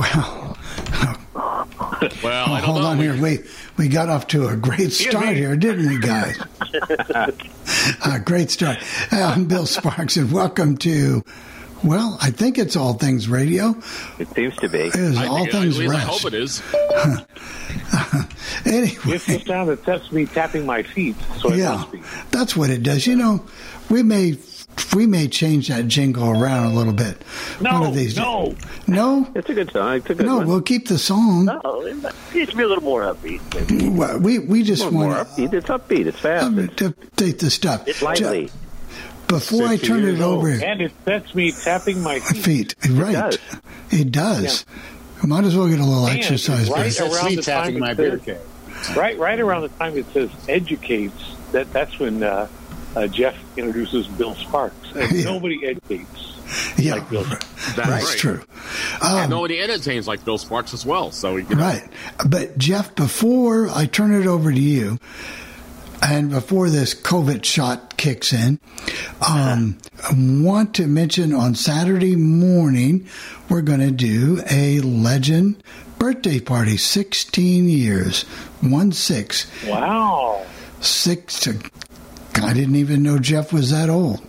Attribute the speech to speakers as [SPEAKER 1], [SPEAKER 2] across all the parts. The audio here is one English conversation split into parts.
[SPEAKER 1] Well,
[SPEAKER 2] Well,
[SPEAKER 1] oh, hold on here. We we got off to a great start here, didn't we, guys? uh, great start. I'm Bill Sparks, and welcome to. Well, I think it's All Things Radio.
[SPEAKER 3] It seems to be.
[SPEAKER 1] It is
[SPEAKER 2] I,
[SPEAKER 1] All Things
[SPEAKER 2] at least I hope it is.
[SPEAKER 1] Anyway,
[SPEAKER 4] It's the sound that sets me tapping my feet, so
[SPEAKER 1] yeah, that's what it does. You know, we may we may change that jingle around a little bit.
[SPEAKER 4] No,
[SPEAKER 1] One of these
[SPEAKER 4] no.
[SPEAKER 1] no,
[SPEAKER 3] It's a good song. It's a good
[SPEAKER 1] no.
[SPEAKER 3] one.
[SPEAKER 1] We'll keep the song.
[SPEAKER 5] Oh, it needs to be a little more upbeat. Maybe.
[SPEAKER 1] Well, We we just
[SPEAKER 3] More, more
[SPEAKER 1] want
[SPEAKER 3] upbeat. It's upbeat. It's fast.
[SPEAKER 1] um,
[SPEAKER 3] It's
[SPEAKER 1] to take the stuff.
[SPEAKER 5] It's
[SPEAKER 3] lively.
[SPEAKER 1] Ju- Before I turn
[SPEAKER 4] years
[SPEAKER 1] it
[SPEAKER 4] old.
[SPEAKER 1] over,
[SPEAKER 4] And it sets me tapping my feet.
[SPEAKER 1] feet. Right.
[SPEAKER 3] does.
[SPEAKER 1] It does. Might as well get a little
[SPEAKER 4] And
[SPEAKER 1] exercise.
[SPEAKER 4] right
[SPEAKER 1] Bill.
[SPEAKER 4] Around the
[SPEAKER 6] tapping
[SPEAKER 4] time
[SPEAKER 6] my
[SPEAKER 4] it says, right, right around the time it says educates, that that's when uh, uh, Jeff introduces Bill Sparks. And
[SPEAKER 1] Yeah.
[SPEAKER 4] nobody educates.
[SPEAKER 1] Yeah,
[SPEAKER 4] like Bill.
[SPEAKER 2] That's
[SPEAKER 1] that's
[SPEAKER 2] right.
[SPEAKER 1] true.
[SPEAKER 2] And
[SPEAKER 1] Um,
[SPEAKER 2] nobody entertains like Bill Sparks as well. So, you know,
[SPEAKER 1] right. But Jeff, before I turn it over to you, and before this COVID shot kicks in, um, I want to mention on Saturday morning we're going to do a legend birthday party. Sixteen years, one six.
[SPEAKER 4] Wow.
[SPEAKER 1] six. I didn't even know Jeff was that old,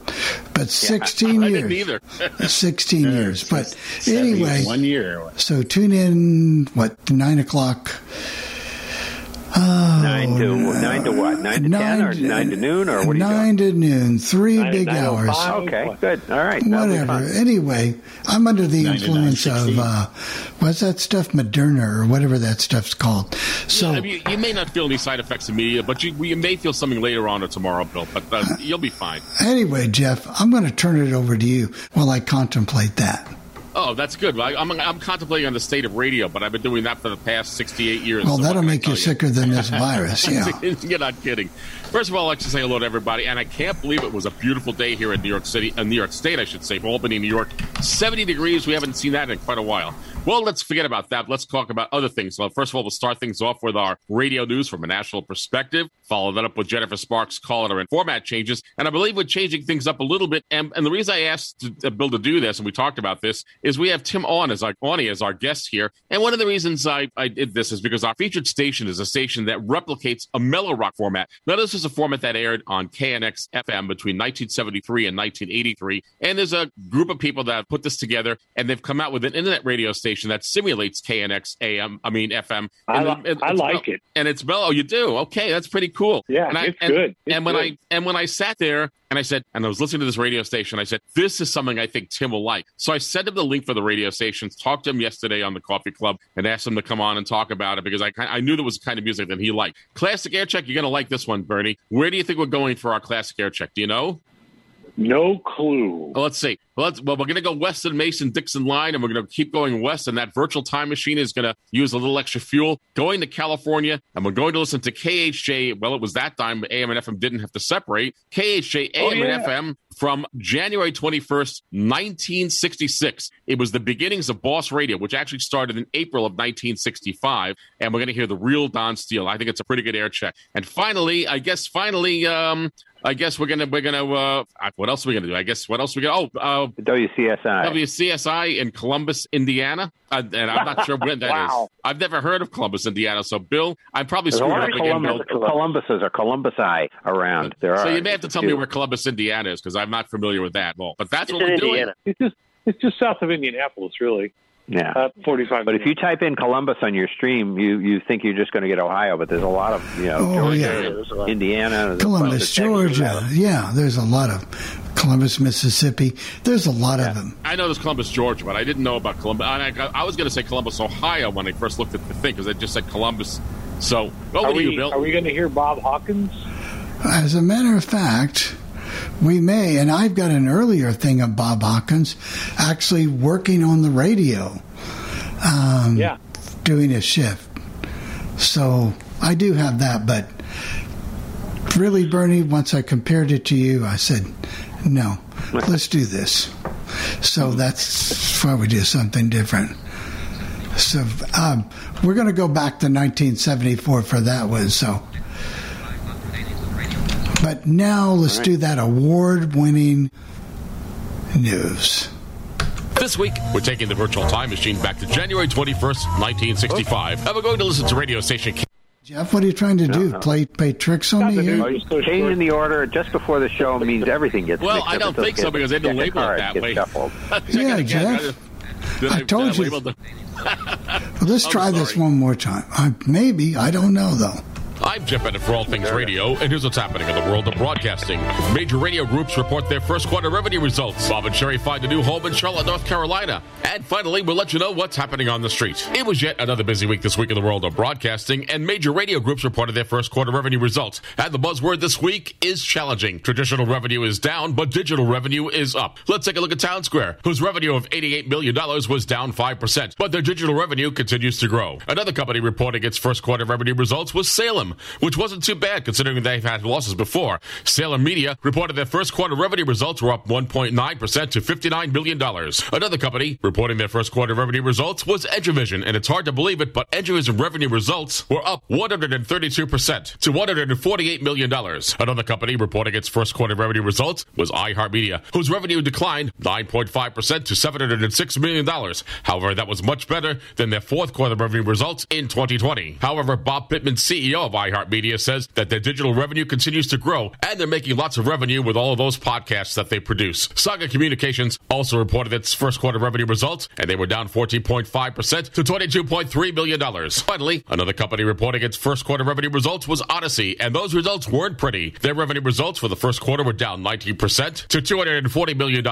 [SPEAKER 1] but sixteen
[SPEAKER 2] I
[SPEAKER 1] years.
[SPEAKER 2] didn't either.
[SPEAKER 1] Sixteen years, but anyway.
[SPEAKER 6] one year.
[SPEAKER 1] So tune in. What nine o'clock?
[SPEAKER 3] Nine to nine to what? Nine to ten or nine to noon or what are you
[SPEAKER 1] nine to noon. Three
[SPEAKER 4] Nine-
[SPEAKER 1] big
[SPEAKER 4] nine oh
[SPEAKER 1] hours.
[SPEAKER 4] five.
[SPEAKER 3] doing? Okay, good. All right.
[SPEAKER 1] Whatever. Anyway, I'm under the
[SPEAKER 6] Nine
[SPEAKER 1] influence
[SPEAKER 6] nine,
[SPEAKER 1] of
[SPEAKER 6] 16.
[SPEAKER 1] uh, what's that stuff, Moderna or whatever that stuff's called. So
[SPEAKER 2] I mean, you may not feel any side effects immediately, but you, you may feel something later on or tomorrow, Bill. But uh, you'll be fine.
[SPEAKER 1] anyway, Jeff, I'm going to turn it over to you while I contemplate that.
[SPEAKER 2] Oh, that's good. I, I'm, I'm contemplating on the state of radio, but I've been doing that for the past 68 years.
[SPEAKER 1] Well,
[SPEAKER 2] so
[SPEAKER 1] that'll make you
[SPEAKER 2] tell
[SPEAKER 1] sicker than this virus. Yeah.
[SPEAKER 2] You're not kidding. First of all, I'd like to say hello to everybody, and I can't believe it was a beautiful day here in New York City, uh, New York State, I should say, Albany, New York. 70 degrees. We haven't seen that in quite a while. Well, let's forget about that. Let's talk about other things. Well, first of all, we'll start things off with our radio news from a national perspective. Follow that up with Jennifer Sparks' caller and format changes. And I believe we're changing things up a little bit. And, and the reason I asked uh, Bill to do this, and we talked about this, is we have Tim On as our Oni as our guest here. And one of the reasons I, I did this is because our featured station is a station that replicates a mellow rock format. Now, this is a format that aired on KNX FM between 1973 and 1983. And there's a group of people that have put this together, and they've come out with an internet radio station that simulates KNX AM, I mean FM.
[SPEAKER 4] I li-
[SPEAKER 2] and
[SPEAKER 4] I like it.
[SPEAKER 2] And it's mellow. Oh, you do? Okay, that's pretty cool.
[SPEAKER 4] Yeah,
[SPEAKER 2] and I,
[SPEAKER 4] it's
[SPEAKER 2] and,
[SPEAKER 4] good. It's
[SPEAKER 2] and when
[SPEAKER 4] good.
[SPEAKER 2] I and when I sat there and I said, and I was listening to this radio station, I said, this is something I think Tim will like. So I sent him the link for the radio stations, talked to him yesterday on the coffee club, and asked him to come on and talk about it because I, I knew there was the kind of music that he liked. Classic Air Check, you're going to like this one, Bernie. Where do you think we're going for our Classic Air Check? Do you know?
[SPEAKER 4] No clue.
[SPEAKER 2] Well, let's see. Well, let's, well we're going to go west of Mason Dixon line, and we're going to keep going west. And that virtual time machine is going to use a little extra fuel, going to California, and we're going to listen to KHJ. Well, it was that time AM and FM didn't have to separate. KHJ AM
[SPEAKER 4] Oh, yeah.
[SPEAKER 2] and FM from January 21st, 1966. It was the beginnings of Boss Radio, which actually started in April of 1965. And we're going to hear the real Don Steele. I think it's a pretty good air check. And finally, I guess finally, um, I guess we're gonna we're gonna uh, what else are we gonna do? I guess what else are we gonna oh uh,
[SPEAKER 3] WCSI.
[SPEAKER 2] WCSI in Columbus, Indiana, uh, and I'm not sure when that is.
[SPEAKER 4] Wow.
[SPEAKER 2] I've never heard of Columbus, Indiana. So, Bill, I'm probably
[SPEAKER 3] There's
[SPEAKER 2] screwing
[SPEAKER 3] lot
[SPEAKER 2] up
[SPEAKER 3] of
[SPEAKER 2] again. Bill.
[SPEAKER 3] Columbus, Columbuses or Columbusi around. There are.
[SPEAKER 2] So you may have to tell me where Columbus, Indiana is because I'm not familiar with that. Well, but that's
[SPEAKER 5] It's
[SPEAKER 2] what we're doing.
[SPEAKER 5] Indiana.
[SPEAKER 4] It's just it's just south of Indianapolis, really.
[SPEAKER 3] Yeah.
[SPEAKER 4] Uh, 45
[SPEAKER 3] But if you type in Columbus on your stream, you, you think you're just going to get Ohio, but there's a lot of, you know,
[SPEAKER 1] Oh,
[SPEAKER 3] Georgia,
[SPEAKER 1] yeah.
[SPEAKER 5] there's a lot.
[SPEAKER 3] Indiana. there's a bunch of
[SPEAKER 1] Columbus, Georgia. Yeah, there's a lot of Columbus, Mississippi. There's a lot of them.
[SPEAKER 2] I know there's Columbus, Georgia, but I didn't know about Columbus. And I, I was going to say Columbus, Ohio when I first looked at the thing because it just said Columbus. So, over
[SPEAKER 4] Are
[SPEAKER 2] to you, Bill.
[SPEAKER 4] are we going to hear Bob Hawkins?
[SPEAKER 1] As a matter of fact, we may, and I've got an earlier thing of Bob Hawkins actually working on the radio, um,
[SPEAKER 4] Yeah.
[SPEAKER 1] doing a shift. So I do have that, but really, Bernie, once I compared it to you, I said, no, let's do this. So that's why we do something different. So um, we're going to go back to 1974 for that one. So, but now let's do that award-winning news.
[SPEAKER 2] This week, we're taking the virtual time machine back to January 21st, 1965. And we're going to listen to radio station K-
[SPEAKER 1] Jeff, what are you trying to do?
[SPEAKER 3] no.
[SPEAKER 1] Play play tricks on me
[SPEAKER 4] the
[SPEAKER 1] here?
[SPEAKER 4] news.
[SPEAKER 3] You're changing the order just before the show means everything gets
[SPEAKER 2] Well, I don't think so, because they didn't label it
[SPEAKER 3] cards
[SPEAKER 2] that way.
[SPEAKER 3] shuffled.
[SPEAKER 1] Yeah, Jeff.
[SPEAKER 2] did
[SPEAKER 1] I told you. Well, let's
[SPEAKER 2] I'm
[SPEAKER 1] try this one more time. I, maybe I don't know though.
[SPEAKER 2] I'm Jeff Bennett for All Things Radio, and here's what's happening in the world of broadcasting. Major radio groups report their first quarter revenue results. Bob and Sherry find a new home in Charlotte, North Carolina. And finally, we'll let you know what's happening on the street. It was yet another busy week this week in the world of broadcasting, and major radio groups reported their first quarter revenue results. And the buzzword this week is challenging. Traditional revenue is down, but digital revenue is up. Let's take a look at Townsquare, whose revenue of $88 million was down 5%, but their digital revenue continues to grow. Another company reporting its first quarter revenue results was Salem, which wasn't too bad considering they've had losses before. Salem Media reported their first quarter revenue results were up 1.9% to $59 million. Another company reporting their first quarter revenue results was Entravision, and it's hard to believe it, but Entravision revenue results were up 132% to $148 million. Another company reporting its first quarter revenue results was iHeartMedia, whose revenue declined 9.5% to $706 million. However, that was much better than their fourth quarter revenue results in 2020. However, Bob Pittman, CEO of iHeartMedia, says that their digital revenue continues to grow and they're making lots of revenue with all of those podcasts that they produce. Saga Communications also reported its first quarter revenue results and they were down 14.5% to $22.3 million. Finally, another company reporting its first quarter revenue results was Audacy, and those results weren't pretty. Their revenue results for the first quarter were down 19% to $240 million.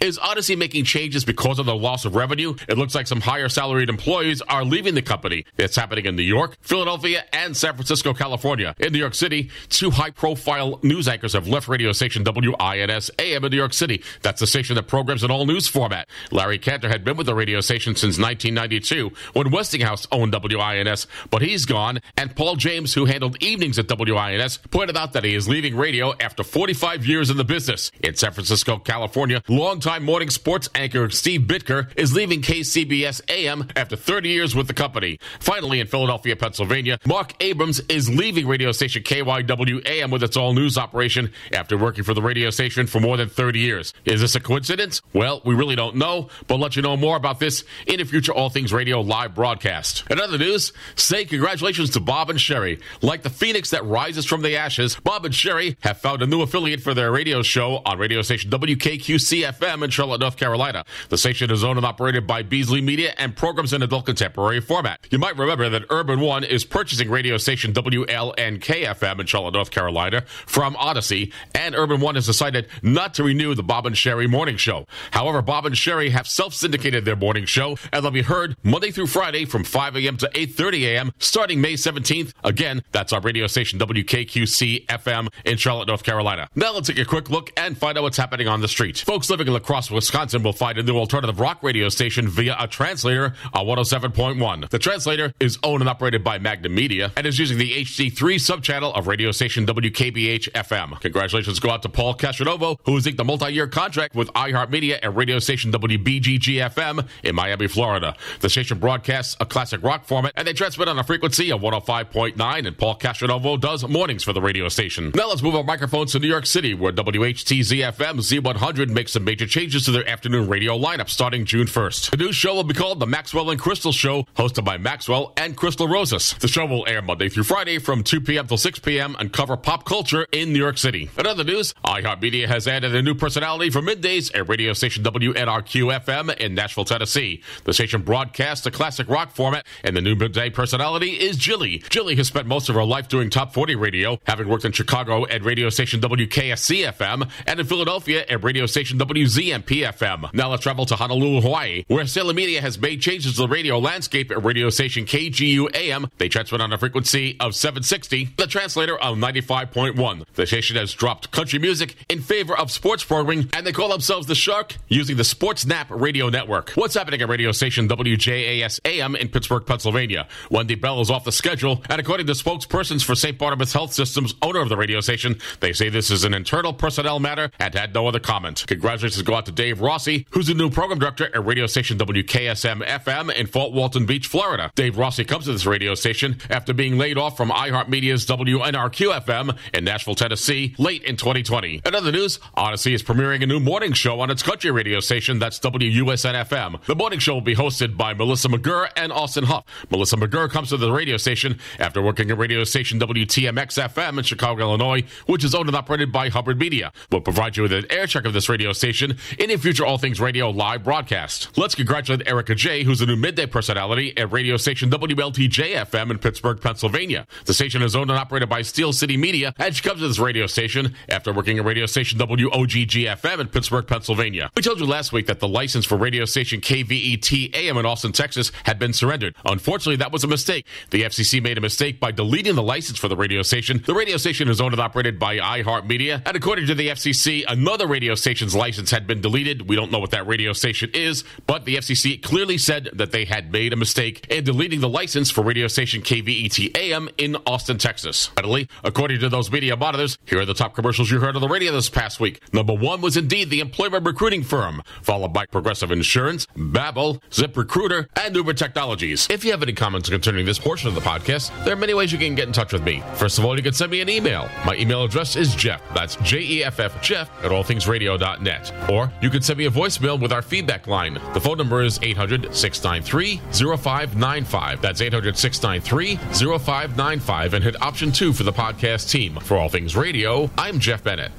[SPEAKER 2] Is Audacy making changes because of the loss of revenue? It looks like some higher salaried employees are leaving the company. It's happening in New York, Philadelphia, and San Francisco, California. In New York City, two high profile news anchors have left radio station WINS AM in New York City. That's the station that programs an all news format. Larry Cantor had been with the radio station since 1992 when Westinghouse owned WINS, but he's gone. And Paul James, who handled evenings at WINS, pointed out that he is leaving radio after 45 years in the business. In San Francisco, California, longtime morning sports anchor Steve Bitker is leaving KCBS AM after 30 years with the company. Finally, in Philadelphia, Pennsylvania, Mark Abrams is leaving radio station KYWAM with its all news operation after working for the radio station for more than 30 years. Is this a coincidence? Well, we really don't know, but let you know more about this in a future All Things Radio live broadcast. In other news, say congratulations to Bob and Sherry. Like the phoenix that rises from the ashes, Bob and Sherry have found a new affiliate for their radio show on radio station WKQC FM in Charlotte, North Carolina. The station is owned and operated by Beasley Media and programs in adult contemporary format. You might remember that Urban One is purchasing radio station WLNK FM in Charlotte, North Carolina from Audacy, and Urban One has decided not to renew the Bob and Sherry morning show. However, Bob and Sherry have self-syndicated their morning show, and they'll be heard Monday through Friday from 5 a.m. to 8.30 a.m. starting May 17th. Again, that's our radio station WKQC FM in Charlotte, North Carolina. Now let's take a quick look and find out what's happening on the street. Folks living in La Crosse, Wisconsin will find a new alternative rock radio station via a translator on 107.1. The translator is owned and operated by Magnum Media and is using the HD3 subchannel of radio station WKBH FM. Congratulations go out to Paul Castronovo, who has inked a multi-year contract with iHeartMedia and radio station WBGG FM in Miami, Florida. The station broadcasts a classic rock format and they transmit on a frequency of 105.9 and Paul Castronovo does mornings for the radio station. Now let's move our microphones to New York City where WHTZ FM Z100 makes some major changes to their afternoon radio lineup starting June 1st. The new show will be called The Maxwell and Crystal Show, hosted by Maxwell and Crystal Rosas. The show will air Monday through Friday Friday from 2 p.m. till 6 p.m. and cover pop culture in New York City. In other news, iHeartMedia has added a new personality for middays at radio station WNRQ FM in Nashville, Tennessee. The station broadcasts a classic rock format, and the new midday personality is Jilly. Jilly has spent most of her life doing top 40 radio, having worked in Chicago at radio station WKSC FM and in Philadelphia at radio station WZMP FM. Now let's travel to Honolulu, Hawaii, where Salem Media has made changes to the radio landscape at radio station KGU AM. They transmit on a frequency of 760, the translator of 95.1. The station has dropped country music in favor of sports programming, and they call themselves the Shark using the SportsMap radio network. What's happening at radio station WJAS AM in Pittsburgh, Pennsylvania? Wendy Bell is off the schedule, and according to spokespersons for St. Barnabas Health Systems, owner of the radio station, they say this is an internal personnel matter and had no other comment. Congratulations go out to Dave Rossi, who's the new program director at radio station WKSM FM in Fort Walton Beach, Florida. Dave Rossi comes to this radio station after being laid off from iHeartMedia's WNRQ FM in Nashville, Tennessee, late in 2020. In other news, Audacy is premiering a new morning show on its country radio station that's WUSN FM. The morning show will be hosted by Melissa McGurr and Austin Huff. Melissa McGurr comes to the radio station after working at radio station WTMX FM in Chicago, Illinois, which is owned and operated by Hubbard Media. We'll provide you with an air check of this radio station in a future All Things Radio live broadcast. Let's congratulate Erica J., who's a new midday personality at radio station WLTJ FM in Pittsburgh, Pennsylvania. The station is owned and operated by Steel City Media, and she comes to this radio station after working at radio station WOGG FM in Pittsburgh, Pennsylvania. We told you last week that the license for radio station KVET AM in Austin, Texas had been surrendered. Unfortunately, that was a mistake. The FCC made a mistake by deleting the license for the radio station. The radio station is owned and operated by iHeartMedia, and according to the FCC, another radio station's license had been deleted. We don't know what that radio station is, but the FCC clearly said that they had made a mistake in deleting the license for radio station KVET AM in Austin, Texas. Finally, according to those media monitors, here are the top commercials you heard on the radio this past week. Number one was indeed the employment recruiting firm, followed by Progressive Insurance, Babbel, ZipRecruiter, and Uber Technologies. If you have any comments concerning this portion of the podcast, there are many ways you can get in touch with me. First of all, you can send me an email. My email address is Jeff. That's J E F F Jeff at allthingsradio.net. Or you can send me a voicemail with our feedback line. The phone number is 800 693 0595. That's 800 693 0595 and hit option two for the podcast team. For All Things Radio, I'm Jeff Bennett.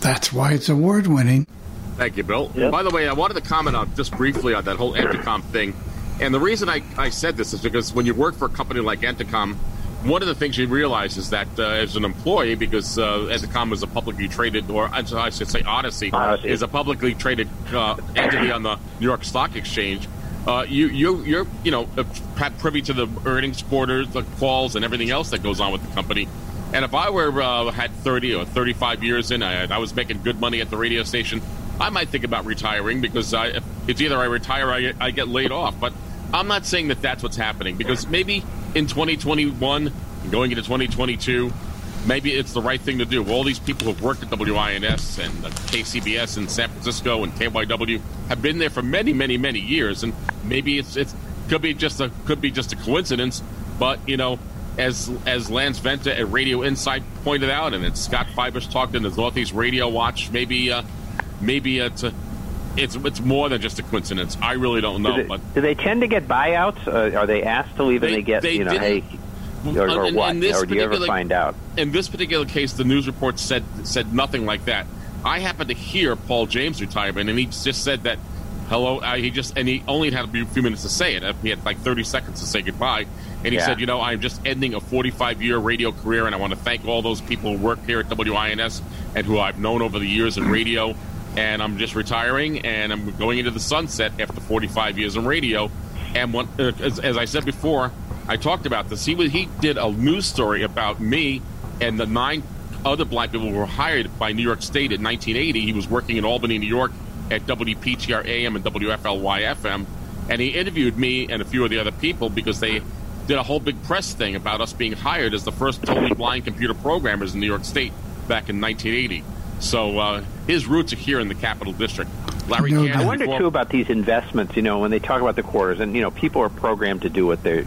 [SPEAKER 1] That's why it's award winning.
[SPEAKER 2] Thank you, Bill.
[SPEAKER 5] Yep.
[SPEAKER 2] By the way, I wanted to comment on just briefly on that whole Entercom thing. And the reason I, I said this is because when you work for a company like Entercom, one of the things you realize is that uh, as an employee, because uh, Entercom is a publicly traded, or I should say Audacy,
[SPEAKER 5] Audacy.
[SPEAKER 2] is a publicly traded uh, entity on the New York Stock Exchange. Uh, you you you're you know privy to the earnings quarters, the calls, and everything else that goes on with the company. And if I were uh, had 30 or 35 years in, I, I was making good money at the radio station, I might think about retiring because I, it's either I retire or I, I get laid off. But I'm not saying that that's what's happening because maybe in 2021, going into 2022, maybe it's the right thing to do. All these people who've worked at WINS and KCBS in San Francisco and KYW have been there for many, many, many years, and maybe it's it's could be just a could be just a coincidence. But you know, as as Lance Venta at Radio Insight pointed out, and as Scott Fybush talked in the Northeast Radio Watch, maybe uh, maybe it's a, it's it's more than just a coincidence. I really don't know,
[SPEAKER 3] do, they,
[SPEAKER 2] but
[SPEAKER 3] do they tend to get buyouts? Uh, are they asked to leave and
[SPEAKER 2] They-
[SPEAKER 3] they get
[SPEAKER 2] they
[SPEAKER 3] you know hey or, or
[SPEAKER 2] in-
[SPEAKER 3] what?
[SPEAKER 2] in this
[SPEAKER 3] or do you ever
[SPEAKER 2] particular-
[SPEAKER 3] find out?
[SPEAKER 2] in this particular case, the news report said said nothing like that. I happened to hear Paul James retirement, and he just said that hello. Uh, he just and he only had a few minutes to say it. He had like thirty seconds to say goodbye, and he
[SPEAKER 3] Yeah.
[SPEAKER 2] said, "You know, I'm just ending a 45 year radio career, and I want to thank all those people who work here at WINS and who I've known over the years in radio." And I'm just retiring, and I'm going into the sunset after 45 years in radio. And when, uh, as, as I said before, I talked about this. He he did a news story about me and the nine other black people who were hired by New York State in 1980. He was working in Albany, New York, at WPTR AM and WFLY FM, and he interviewed me and a few of the other people because they did a whole big press thing about us being hired as the first totally blind computer programmers in New York State back in 1980. So uh, his roots are here in the Capital District. Larry
[SPEAKER 1] No
[SPEAKER 2] Cannon.
[SPEAKER 3] I wonder
[SPEAKER 2] before-
[SPEAKER 3] too about these investments. You know, when they talk about the quarters, and you know, people are programmed to do what they're.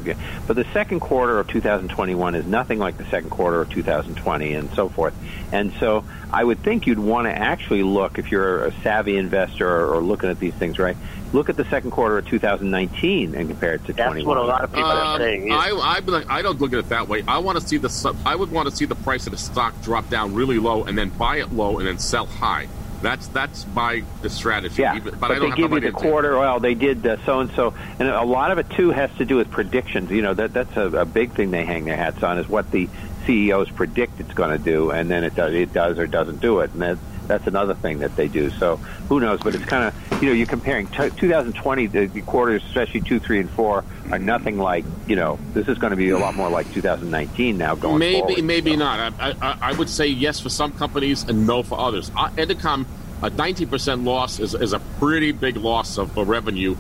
[SPEAKER 3] But the second quarter of 2021 is nothing like the second quarter of 2020, and so forth. And so, I would think you'd want to actually look if you're a savvy investor or, or looking at these things, right? Look at the second quarter of 2019 and compare it to
[SPEAKER 5] That's
[SPEAKER 3] 21.
[SPEAKER 5] what a lot of people are
[SPEAKER 2] Um,
[SPEAKER 5] saying.
[SPEAKER 2] I, I, I don't look at it that way. I want to see the I would want to see the price of the stock drop down really low and then buy it low and then sell high. That's that's my the strategy.
[SPEAKER 3] Yeah,
[SPEAKER 2] Even-
[SPEAKER 3] but,
[SPEAKER 2] I don't
[SPEAKER 3] they give you the quarter. Well, they did so and so, and a lot of it too has to do with predictions. You know, that that's a, a big thing they hang their hats on is what the CEOs predict it's going to do, and then it does it does or doesn't do it, and that, that's another thing that they do. So who knows? But it's kind of you know you're comparing t- 2020 the, the quarters, especially two, three, and four, are nothing like you know this is going to be a lot more like 2019 now going
[SPEAKER 2] maybe
[SPEAKER 3] forward.
[SPEAKER 2] maybe
[SPEAKER 3] So-
[SPEAKER 2] not. I, I, I would say yes for some companies and no for others. Uh, Entercom, a 19% loss is, is a pretty big loss of, of revenue,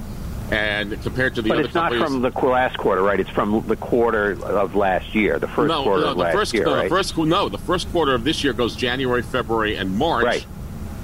[SPEAKER 2] and compared to the other.
[SPEAKER 3] But
[SPEAKER 2] other
[SPEAKER 3] it's not from the last quarter, right? It's from the quarter of last year, the first
[SPEAKER 2] no,
[SPEAKER 3] quarter
[SPEAKER 2] no,
[SPEAKER 3] of
[SPEAKER 2] the
[SPEAKER 3] last
[SPEAKER 2] first,
[SPEAKER 3] year,
[SPEAKER 2] no,
[SPEAKER 3] right?
[SPEAKER 2] the first no, the first quarter of this year goes January, February, and March,
[SPEAKER 3] Right.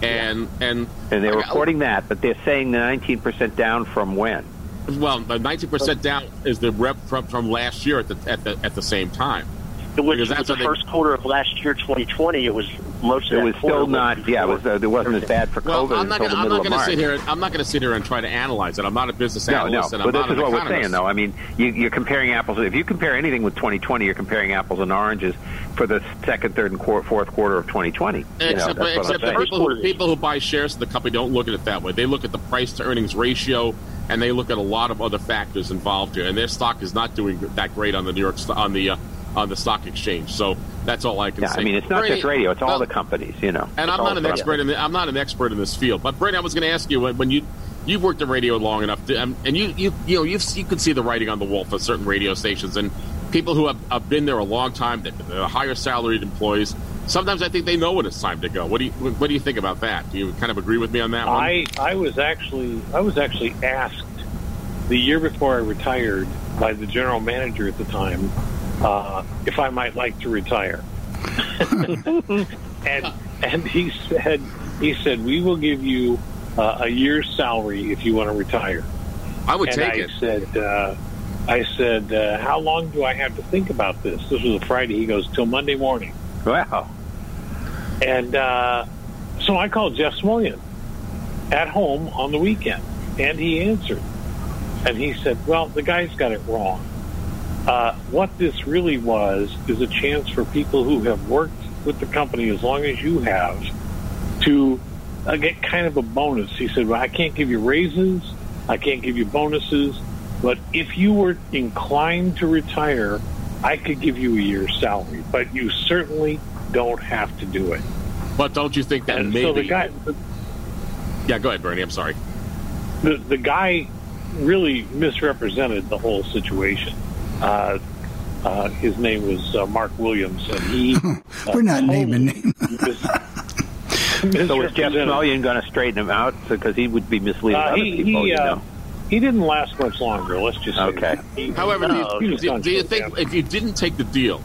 [SPEAKER 2] and and
[SPEAKER 3] And they're reporting that, but they're saying the 19% down from when?
[SPEAKER 2] Well, the 19% down is the rep from, from last year at the at the at the same time.
[SPEAKER 5] Which
[SPEAKER 2] because
[SPEAKER 5] was
[SPEAKER 2] that's
[SPEAKER 5] the
[SPEAKER 2] what they-
[SPEAKER 5] first quarter of last year, 2020. It was most of
[SPEAKER 3] It was
[SPEAKER 5] quarter
[SPEAKER 3] still not, yeah, it, was, uh, it wasn't as bad for
[SPEAKER 2] Well,
[SPEAKER 3] COVID
[SPEAKER 2] I'm not
[SPEAKER 3] until
[SPEAKER 2] gonna,
[SPEAKER 3] the
[SPEAKER 2] I'm
[SPEAKER 3] middle
[SPEAKER 2] not
[SPEAKER 3] of
[SPEAKER 2] going to
[SPEAKER 3] March.
[SPEAKER 2] sit here. I'm not going to sit here and try to analyze it. I'm not a business
[SPEAKER 3] No, no,
[SPEAKER 2] analyst, and I'm
[SPEAKER 3] but this
[SPEAKER 2] not
[SPEAKER 3] is
[SPEAKER 2] an
[SPEAKER 3] what we're saying, though. I mean, you, you're comparing apples. If you compare anything with 2020, you're comparing apples and oranges for the second, third, and quar- fourth quarter of 2020. You know,
[SPEAKER 2] Except,
[SPEAKER 3] that's
[SPEAKER 2] except that people who, people who buy shares of the company don't look at it that way. They look at the price to earnings ratio, and they look at a lot of other factors involved here. And their stock is not doing that great on the New York sto- on the uh, on the stock exchange. So that's all I can
[SPEAKER 3] Yeah,
[SPEAKER 2] say.
[SPEAKER 3] I mean, it's not
[SPEAKER 2] Bernie,
[SPEAKER 3] just radio; it's all
[SPEAKER 2] well,
[SPEAKER 3] the companies. You know,
[SPEAKER 2] And
[SPEAKER 3] It's
[SPEAKER 2] I'm not an expert in the, I'm not an expert in this field. But Brent, I was going to ask you when, when you you've worked in radio long enough, to, um, and you you you know you've, you can see the writing on the wall for certain radio stations and people who have, have been there a long time, they're, they're higher salaried employees. Sometimes I think they know when it's time to go. What do you what do you think about that? Do you kind of agree with me on that one?
[SPEAKER 4] I I was actually I was actually asked the year before I retired by the general manager at the time uh, if I might like to retire, and and he said he said we will give you uh, a year's salary if you want to retire.
[SPEAKER 2] I would
[SPEAKER 4] and
[SPEAKER 2] take
[SPEAKER 4] I
[SPEAKER 2] it.
[SPEAKER 4] said uh, I said uh, how long do I have to think about this? This was a Friday. He goes till Monday morning.
[SPEAKER 3] Wow.
[SPEAKER 4] And uh, so I called Jeff Smulyan at home on the weekend, and he answered. And he said, Well, the guy's got it wrong. Uh, what this really was is a chance for people who have worked with the company as long as you have to uh, get kind of a bonus. He said, Well, I can't give you raises, I can't give you bonuses, but if you were inclined to retire, I could give you a year's salary, but you certainly don't have to do it.
[SPEAKER 2] But don't you think that
[SPEAKER 4] And
[SPEAKER 2] maybe?
[SPEAKER 4] so the guy,
[SPEAKER 2] yeah, go ahead, Bernie. I'm sorry.
[SPEAKER 4] the, the guy really misrepresented the whole situation. Uh, uh, his name was uh, Mark Williams, and he. Uh,
[SPEAKER 1] We're not naming names.
[SPEAKER 3] So is Jeff
[SPEAKER 4] misrepresented-
[SPEAKER 3] going to straighten him out because he would be misleading
[SPEAKER 4] Uh,
[SPEAKER 3] other
[SPEAKER 4] he
[SPEAKER 3] people?
[SPEAKER 4] he,
[SPEAKER 3] you
[SPEAKER 4] uh,
[SPEAKER 3] know?
[SPEAKER 4] he didn't last much longer. Let's just say
[SPEAKER 3] Okay.
[SPEAKER 4] that. He-
[SPEAKER 2] However,
[SPEAKER 5] No,
[SPEAKER 2] do, you, do, do you think
[SPEAKER 4] them.
[SPEAKER 2] if you didn't take the deal,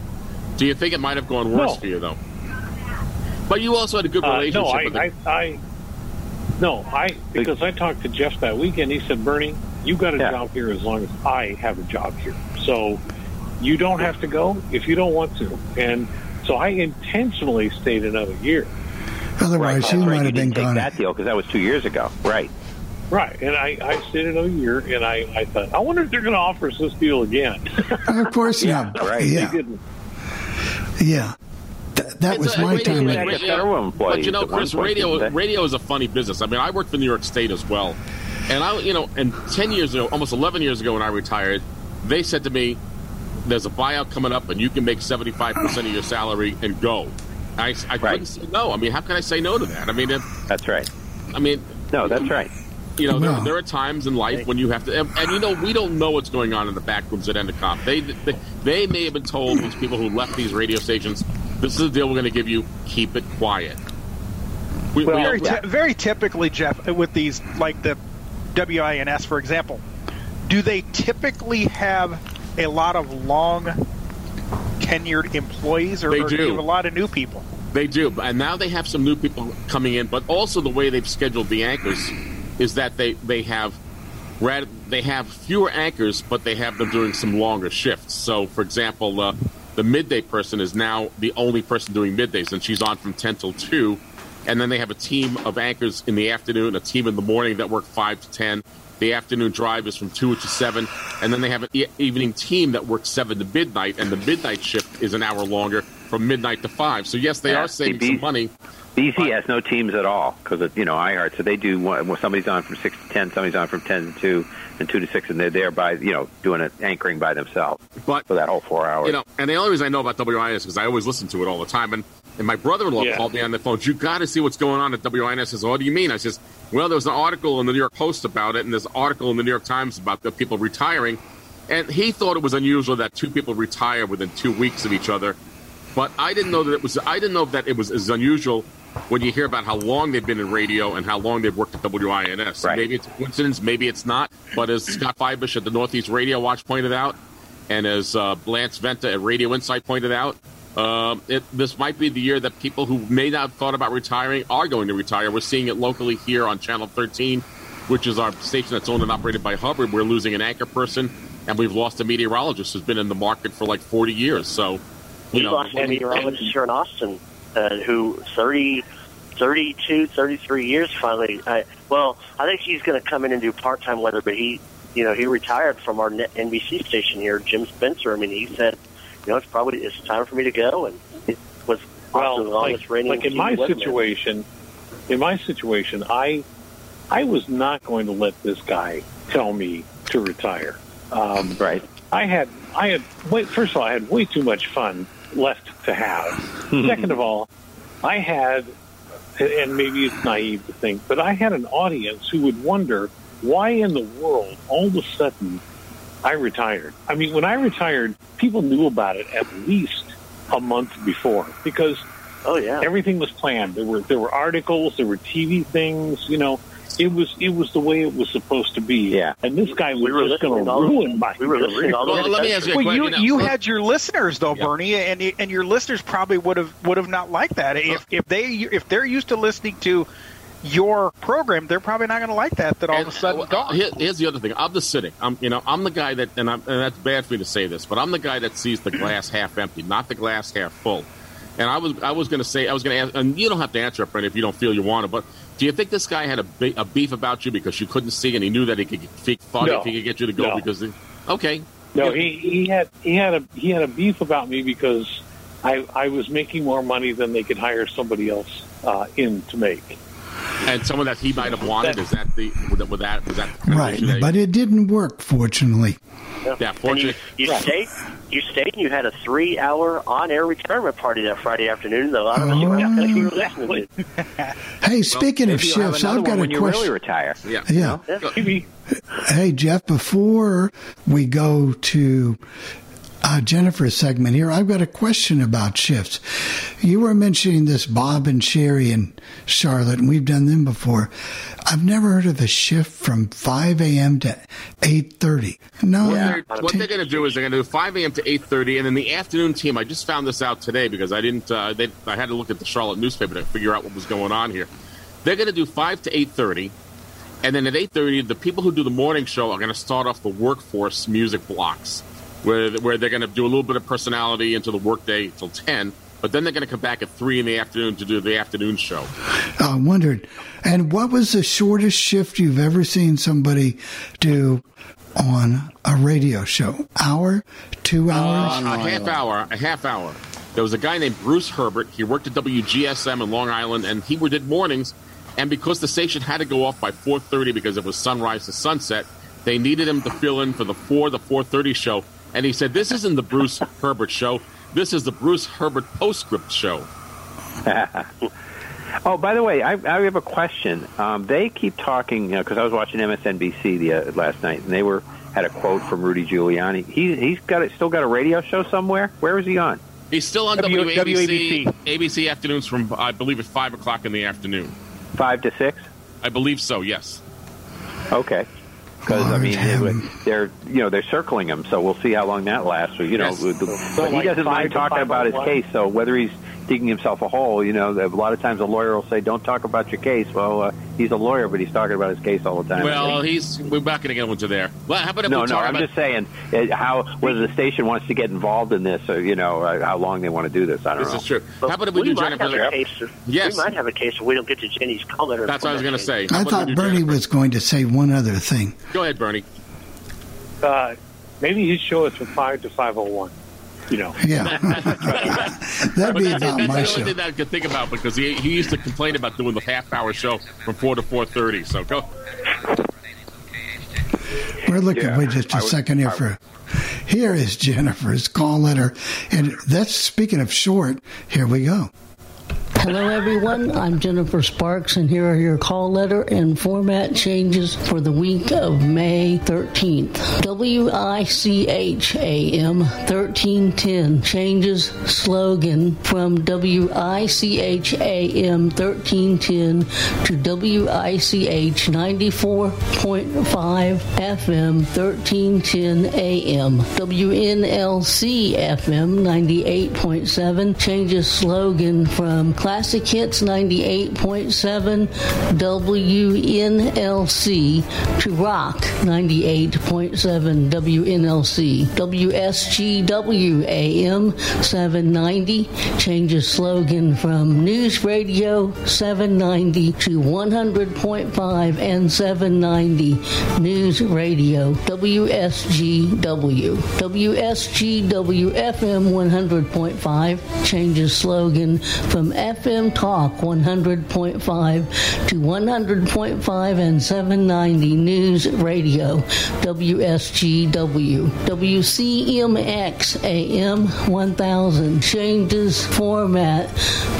[SPEAKER 2] do you think it might have gone worse
[SPEAKER 4] No.
[SPEAKER 2] for you though? But you also had a good
[SPEAKER 4] Uh,
[SPEAKER 2] relationship
[SPEAKER 4] no, I,
[SPEAKER 2] with him.
[SPEAKER 4] I, I, no, I because I talked to Jeff that weekend. He said, "Bernie, you got a
[SPEAKER 3] Yeah.
[SPEAKER 4] job here as long as I have a job here. So you don't have to go if you don't want to." And so I intentionally stayed another year.
[SPEAKER 1] Otherwise,
[SPEAKER 3] That's
[SPEAKER 1] she
[SPEAKER 3] right,
[SPEAKER 1] might have been
[SPEAKER 3] didn't take
[SPEAKER 1] gone.
[SPEAKER 3] that deal because that was two years ago. Right.
[SPEAKER 4] Right, and I, I stayed another year, and I, I thought, I wonder if they're going to offer us this deal again.
[SPEAKER 1] Of course
[SPEAKER 3] Yeah,
[SPEAKER 1] not.
[SPEAKER 3] right.
[SPEAKER 1] Yeah,
[SPEAKER 4] they didn't.
[SPEAKER 1] yeah. Th- that
[SPEAKER 2] It's
[SPEAKER 1] was
[SPEAKER 2] a-
[SPEAKER 1] my
[SPEAKER 2] radio-
[SPEAKER 1] time.
[SPEAKER 3] radio-
[SPEAKER 1] at-
[SPEAKER 2] radio-
[SPEAKER 3] federal
[SPEAKER 2] But you know, Chris, radio radio is a funny business. I mean, I worked for New York State as well, and I, you know, and ten years ago, almost eleven years ago, when I retired, they said to me, "There's a buyout coming up, and you can make seventy five percent of your salary and go." I, I
[SPEAKER 3] Right.
[SPEAKER 2] couldn't say no. I mean, how can I say no to that? I mean, it,
[SPEAKER 3] That's right.
[SPEAKER 2] I mean,
[SPEAKER 3] No, that's right.
[SPEAKER 2] you know, there,
[SPEAKER 1] No.
[SPEAKER 2] there are times in life when you have to, and, and you know, we don't know what's going on in the back rooms at Entercom. They, they, they may have been told these people who left these radio stations, "This is the deal we're going to give you. Keep it quiet." We,
[SPEAKER 3] Well,
[SPEAKER 2] we
[SPEAKER 6] very,
[SPEAKER 2] don't-
[SPEAKER 6] very typically, Jeff, with these like the WINS, for example, do they typically have a lot of long tenured employees, or,
[SPEAKER 2] They
[SPEAKER 6] or
[SPEAKER 2] do.
[SPEAKER 6] you have a lot of new people?
[SPEAKER 2] They do, and now they have some new people coming in. But also the way they've scheduled the anchors is that they they have they have fewer anchors, but they have them doing some longer shifts. So, for example, uh, the midday person is now the only person doing middays, and she's on from ten till two. And then they have a team of anchors in the afternoon, a team in the morning that work five to ten. The afternoon drive is from two to seven, and then they have an e- evening team that works seven to midnight, and the midnight shift is an hour longer from midnight to five. So yes, they
[SPEAKER 3] Yeah,
[SPEAKER 2] are saving some money.
[SPEAKER 3] BC has no teams at all because you know iHeart. So they do one, well, somebody's on from six to ten, somebody's on from ten to two, and two to six, and they're there by you know doing it anchoring by themselves
[SPEAKER 2] But
[SPEAKER 3] for that whole four hours.
[SPEAKER 2] you know, and the only reason I know about WINS is because I always listen to it all the time. And, and my brother-in-law
[SPEAKER 4] Yeah.
[SPEAKER 2] called me on the phone. You got to see what's going on at WINS. Says, "What do you mean?" I says, "Well, there was an article in the New York Post about it, and there's an article in the New York Times about the people retiring." And he thought it was unusual that two people retire within two weeks of each other. But I didn't know that it was. I didn't know that it was as unusual when you hear about how long they've been in radio and how long they've worked at WINS.
[SPEAKER 3] Right.
[SPEAKER 2] Maybe it's a coincidence, maybe it's not. But as Scott Fybush at the Northeast Radio Watch pointed out, and as uh, Lance Venta at Radio Insight pointed out, um, it, this might be the year that people who may not have thought about retiring are going to retire. We're seeing it locally here on Channel 13, which is our station that's owned and operated by Hubbard. We're losing an anchor person, and we've lost a meteorologist who's been in the market for like 40 years. So, you
[SPEAKER 5] We
[SPEAKER 2] know,
[SPEAKER 5] lost a meteorologist here in Austin uh, who 30, 32, 33 years finally. I, well, I think he's going to come in and do part time weather, but he, you know, he retired from our NBC station here, Jim Spencer. I mean, he said, you know, it's probably it's time for me to go, and it was
[SPEAKER 4] Well,
[SPEAKER 5] Austin's
[SPEAKER 4] like,
[SPEAKER 5] longest reigning
[SPEAKER 4] like in my
[SPEAKER 5] weatherman.
[SPEAKER 4] situation, in my situation, I I was not going to let this guy tell me to retire. Um,
[SPEAKER 3] right.
[SPEAKER 4] I had I had wait, first of all I had way too much fun left to have. Second of all, I had and maybe it's naive to think, but I had an audience who would wonder why in the world all of a sudden I retired. I mean, when I retired, people knew about it at least a month before because
[SPEAKER 5] Oh yeah,
[SPEAKER 4] everything was planned. There were there were articles, there were TV things. You know, it was it was the way it was supposed to be.
[SPEAKER 3] Yeah.
[SPEAKER 4] And this guy was
[SPEAKER 5] we were
[SPEAKER 4] just going to ruin my
[SPEAKER 5] we were listening all
[SPEAKER 2] Well, let me ask you a
[SPEAKER 6] Well, you
[SPEAKER 2] question.
[SPEAKER 6] you had your listeners though,
[SPEAKER 2] Yeah.
[SPEAKER 6] Bernie, and and your listeners probably would have would have not liked that if if they if they're used to listening to your program, they're probably not going to like that. That all of a sudden,
[SPEAKER 2] well,
[SPEAKER 6] gone.
[SPEAKER 2] here- here's the other thing. I'm the cynic. I'm, you know, I'm the guy that, and, I'm, and that's bad for me to say this, but I'm the guy that sees the glass half empty, not the glass half full. And I was, I was going to say, I was going to ask, and you don't have to answer it, Brent, if you don't feel you want to. But do you think this guy had a, a beef about you because you couldn't see, and he knew that he could, he thought
[SPEAKER 4] No.
[SPEAKER 2] if he could get you to go
[SPEAKER 4] No.
[SPEAKER 2] because, he, okay,
[SPEAKER 4] No,
[SPEAKER 2] Yeah.
[SPEAKER 4] he, he had he had a he had a beef about me because I I was making more money than they could hire somebody else uh, in to make.
[SPEAKER 2] And someone that he might have wanted is that the, was that, was that, was that the
[SPEAKER 1] Right,
[SPEAKER 2] that-
[SPEAKER 1] but it didn't work, fortunately.
[SPEAKER 2] yeah,
[SPEAKER 5] And you,
[SPEAKER 2] fortunately,
[SPEAKER 5] you
[SPEAKER 4] Right.
[SPEAKER 5] stayed. You stayed, and you had a three-hour on-air retirement party that Friday afternoon. That a lot of us were were listening to.
[SPEAKER 1] Hey, speaking of
[SPEAKER 3] Maybe you'll have
[SPEAKER 1] shifts, I've got
[SPEAKER 3] one
[SPEAKER 1] a
[SPEAKER 3] when you really retire.
[SPEAKER 2] yeah,
[SPEAKER 1] Yeah.
[SPEAKER 2] Go-
[SPEAKER 4] Maybe
[SPEAKER 1] Hey, Jeff, before we go to uh, Jennifer's segment here, I've got a question about shifts. You were mentioning this Bob and Sherry and Charlotte, and we've done them before. I've never heard of a shift from 5 a.m. to 8.30. No,
[SPEAKER 2] What, they're, what they're going to do is they're going to do 5 a.m. to 8:30, and then the afternoon team. I just found this out today because I didn't. Uh, they, I had to look at the Charlotte newspaper to figure out what was going on here. They're going to do 5 to 8:30, and then at 8:30, the people who do the morning show are going to start off the workforce music blocks, where where they're going to do a little bit of personality into the workday till 10. But then they're going to come back at three in the afternoon to do the afternoon show.
[SPEAKER 1] I wondered. And what was the shortest shift you've ever seen somebody do on a radio show? Hour? Two uh, hours?
[SPEAKER 2] a half hour. A half hour. There was a guy named Bruce Herbert. He worked at WGSM in Long Island, and he did mornings. And because the station had to go off by 4:30 because it was sunrise to sunset, they needed him to fill in for the 4 to 4:30 show. And he said, "This isn't the Bruce Herbert show. This is the Bruce Herbert postscript show."
[SPEAKER 3] Oh, by the way, I, I have a question. Um, they keep talking because I was watching MSNBC the uh, last night, and they were had a quote from Rudy Giuliani. He he's got it, still got a radio show somewhere. Where is he on?
[SPEAKER 2] He's still on
[SPEAKER 6] W-
[SPEAKER 2] WABC,
[SPEAKER 6] WABC.
[SPEAKER 2] ABC afternoons from I believe at five o'clock in the afternoon.
[SPEAKER 3] Five to six.
[SPEAKER 2] I believe so. Yes.
[SPEAKER 3] Okay. Because I mean,
[SPEAKER 1] heaven.
[SPEAKER 3] they're you know they're circling him, so we'll see how long that lasts. So, you know,
[SPEAKER 2] Yes.
[SPEAKER 3] the- but he
[SPEAKER 4] like
[SPEAKER 3] doesn't mind talking about his
[SPEAKER 4] 501?
[SPEAKER 3] case. So whether he's digging himself a hole. You know, a lot of times a lawyer will say, "Don't talk about your case." Well, uh, he's a lawyer, but he's talking about his case all the time.
[SPEAKER 2] Well, he's we're not going to get into there. Well, how about if
[SPEAKER 3] no,
[SPEAKER 2] we
[SPEAKER 3] no.
[SPEAKER 2] talk
[SPEAKER 3] I'm
[SPEAKER 2] about
[SPEAKER 3] just saying uh, how whether the station wants to get involved in this, or you know, uh, how long they want to do this. I don't
[SPEAKER 2] this
[SPEAKER 3] know.
[SPEAKER 2] is true.
[SPEAKER 5] But
[SPEAKER 2] How about if we,
[SPEAKER 5] we
[SPEAKER 2] do
[SPEAKER 5] might
[SPEAKER 2] Jennifer?
[SPEAKER 5] have a case.
[SPEAKER 2] Yes.
[SPEAKER 5] We might have a case if we don't get to Jenny's color.
[SPEAKER 2] That's what I was going to say. How
[SPEAKER 1] I thought Bernie
[SPEAKER 2] Jennifer?
[SPEAKER 1] was going to say one other thing.
[SPEAKER 2] Go ahead, Bernie.
[SPEAKER 4] Uh, maybe his show is from five to five oh one. You know.
[SPEAKER 1] Yeah. That'd
[SPEAKER 2] But
[SPEAKER 1] be
[SPEAKER 2] that's,
[SPEAKER 1] about
[SPEAKER 2] that's
[SPEAKER 1] my
[SPEAKER 2] the only thing that I could think about because he, he used to complain about doing the half hour show from four to four thirty. So go.
[SPEAKER 1] We're looking
[SPEAKER 3] Yeah,
[SPEAKER 1] wait just a
[SPEAKER 3] I would-
[SPEAKER 1] second here
[SPEAKER 3] I
[SPEAKER 1] for. Here is Jennifer's call letter, and that's speaking of short. Here we go.
[SPEAKER 7] Hello, everyone. I'm Jennifer Sparks, and here are your call letter and format changes for the week of May 13th. W I C H A M 1310 changes slogan from W I C H A M 1310 to WICH 94.5 FM 1310 AM. WNLC FM 98.7 changes slogan from Classic Hits 98.7 WNLC to Rock 98.7 WNLC. WSGW AM 790 changes slogan from News Radio 790 to 100.5 and 790 News Radio WSGW. WSGW FM 100.5 changes slogan from FM Talk 100.5 to 100.5 and 790 News Radio WSGW. WCMX AM 1000 changes format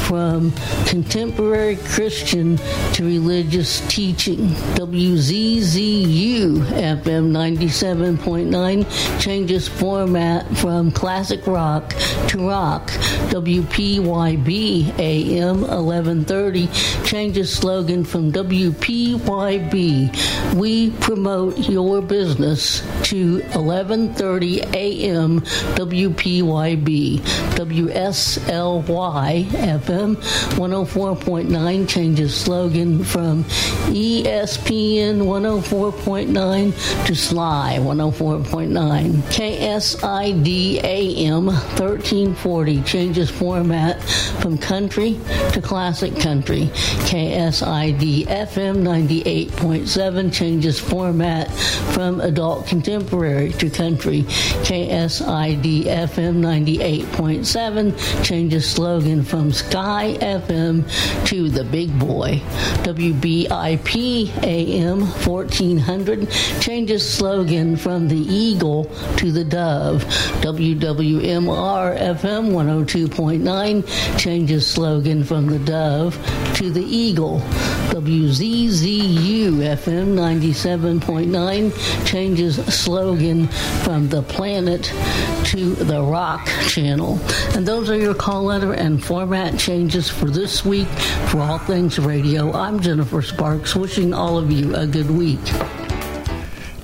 [SPEAKER 7] from contemporary Christian to religious teaching. WZZU FM 97.9 changes format from classic rock to rock. WPYB AM 1130 changes slogan from WPYB We promote your business to 1130 AM WPYB. WSLY FM 104.9 changes slogan from ESPN 104.9 to Sly 104.9. KSID AM 1340 changes format from country to classic country. KSID FM 98.7 changes format from adult contemporary to country. KSID FM 98.7 changes slogan from Sky FM to the big boy. WBIP AM 1400 changes slogan from the eagle to the dove. WWMR FM 102.9 changes slogan from the dove to the eagle. WZZU FM 97.9 changes slogan from the planet to the rock channel. And those are your call letter and format changes for this week for All Things Radio. I'm Jennifer Sparks, wishing all of you a good week.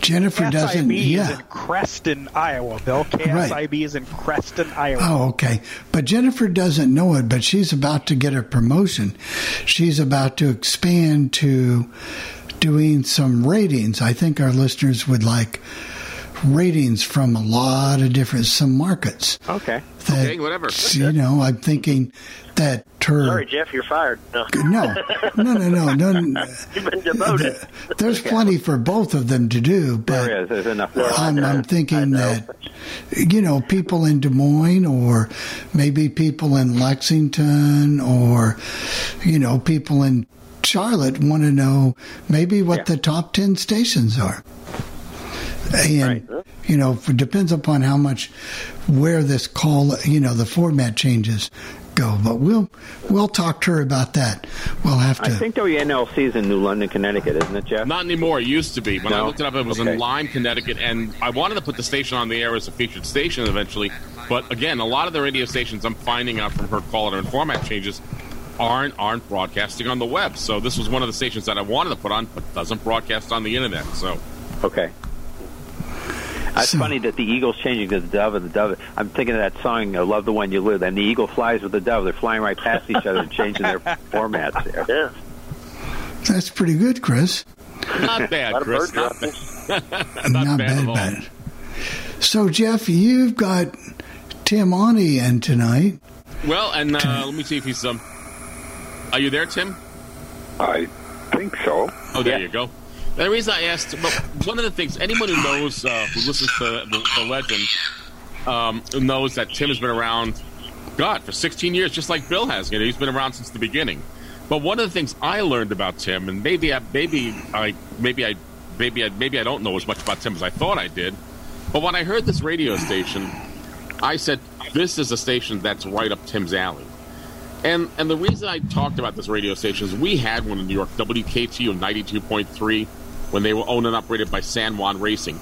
[SPEAKER 1] Jennifer doesn't.
[SPEAKER 6] KSIB is in Creston, Iowa. Bill, KSIB is in Creston, Iowa.
[SPEAKER 1] Oh, okay. But Jennifer doesn't know it, but she's about to get a promotion. She's about to expand to doing some ratings. I think our listeners would like ratings from a lot of different some markets.
[SPEAKER 3] Okay.
[SPEAKER 1] That,
[SPEAKER 2] Okay, whatever.
[SPEAKER 1] You know, I'm thinking that her.
[SPEAKER 5] Sorry, Jeff, you're fired. No,
[SPEAKER 1] No, no, no, no, no.
[SPEAKER 5] you've been demoted.
[SPEAKER 1] There's plenty for both of them to do, but
[SPEAKER 3] There is. There's enough.
[SPEAKER 1] I'm, I'm thinking that you know people in Des Moines or maybe people in Lexington or you know people in Charlotte want to know maybe what
[SPEAKER 3] Yeah.
[SPEAKER 1] the top ten stations are. And
[SPEAKER 3] Right.
[SPEAKER 1] you know, it depends upon how much where this call, you know, the format changes go. But we'll we'll talk to her about that. We'll have to.
[SPEAKER 3] I think WNLC is in New London, Connecticut, isn't it, Jeff?
[SPEAKER 2] Not anymore. It used to be. When I looked it up, it was
[SPEAKER 3] Okay.
[SPEAKER 2] in Lyme, Connecticut, and I wanted to put the station on the air as a featured station eventually. But again, a lot of the radio stations I'm finding out from her caller and format changes aren't aren't broadcasting on the web. So this was one of the stations that I wanted to put on, but doesn't broadcast on the internet. So
[SPEAKER 3] Okay. It's
[SPEAKER 1] So-
[SPEAKER 3] funny that the eagle's changing to the dove and the dove. I'm thinking of that song, "I "Love the One You Live," and the eagle flies with the dove. They're flying right past each other and changing their formats there.
[SPEAKER 5] Yeah,
[SPEAKER 1] That's pretty good, Chris.
[SPEAKER 2] Not bad, Chris.
[SPEAKER 5] bird
[SPEAKER 2] Not bad.
[SPEAKER 1] Not,
[SPEAKER 2] bad
[SPEAKER 1] bad, bad. So, Jeff, you've got Tim Ani in tonight.
[SPEAKER 2] Well, and uh, let me see if he's um. Are you there, Tim?
[SPEAKER 8] I think so.
[SPEAKER 2] Oh, there
[SPEAKER 3] Yeah.
[SPEAKER 2] you go. The reason I asked, one of the things, anyone who knows, uh, who listens to the, the legend, um, knows that Tim has been around, God, for 16 years, just like Bill has. You know, he's been around since the beginning. But one of the things I learned about Tim, and maybe I, maybe I, maybe I, maybe I, maybe I don't know as much about Tim as I thought I did. But when I heard this radio station, I said, "This is a station that's right up Tim's alley." And and the reason I talked about this radio station is we had one in New York, WKTU 92.3, when they were owned and operated by San Juan Racing.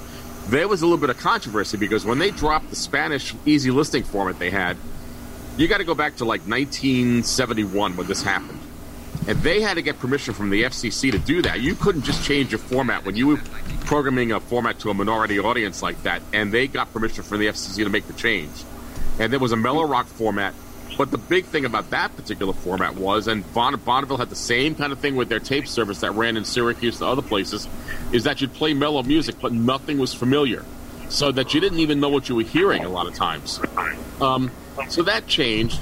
[SPEAKER 2] There was a little bit of controversy because when they dropped the Spanish easy listing format they had, you got to go back to like 1971 when this happened. And they had to get permission from the FCC to do that. You couldn't just change your format when you were programming a format to a minority audience like that, and they got permission from the FCC to make the change. And there was a mellow rock format. But the big thing about that particular format was, and Bon- Bonneville had the same kind of thing with their tape service that ran in Syracuse and other places, is that you'd play mellow music, but nothing was familiar. So that you didn't even know what you were hearing a lot of times. Um, so that changed.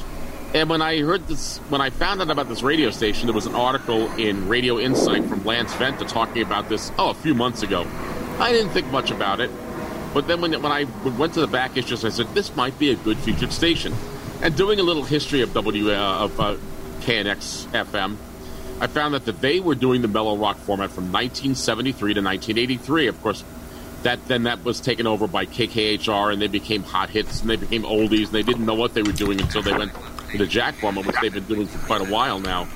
[SPEAKER 2] And when I heard this, when I found out about this radio station, there was an article in Radio Insight from Lance Venta talking about this, oh, a few months ago. I didn't think much about it. But then when, when I went to the back issues, I said, this might be a good featured station. And doing a little history of W uh, of uh, KNX FM, I found that, that they were doing the mellow rock format from 1973 to 1983. Of course, that then that was taken over by KKHR, and they became hot hits, and they became oldies, and they didn't know what they were doing until they went to the Jack format, which they've been doing for quite a while now.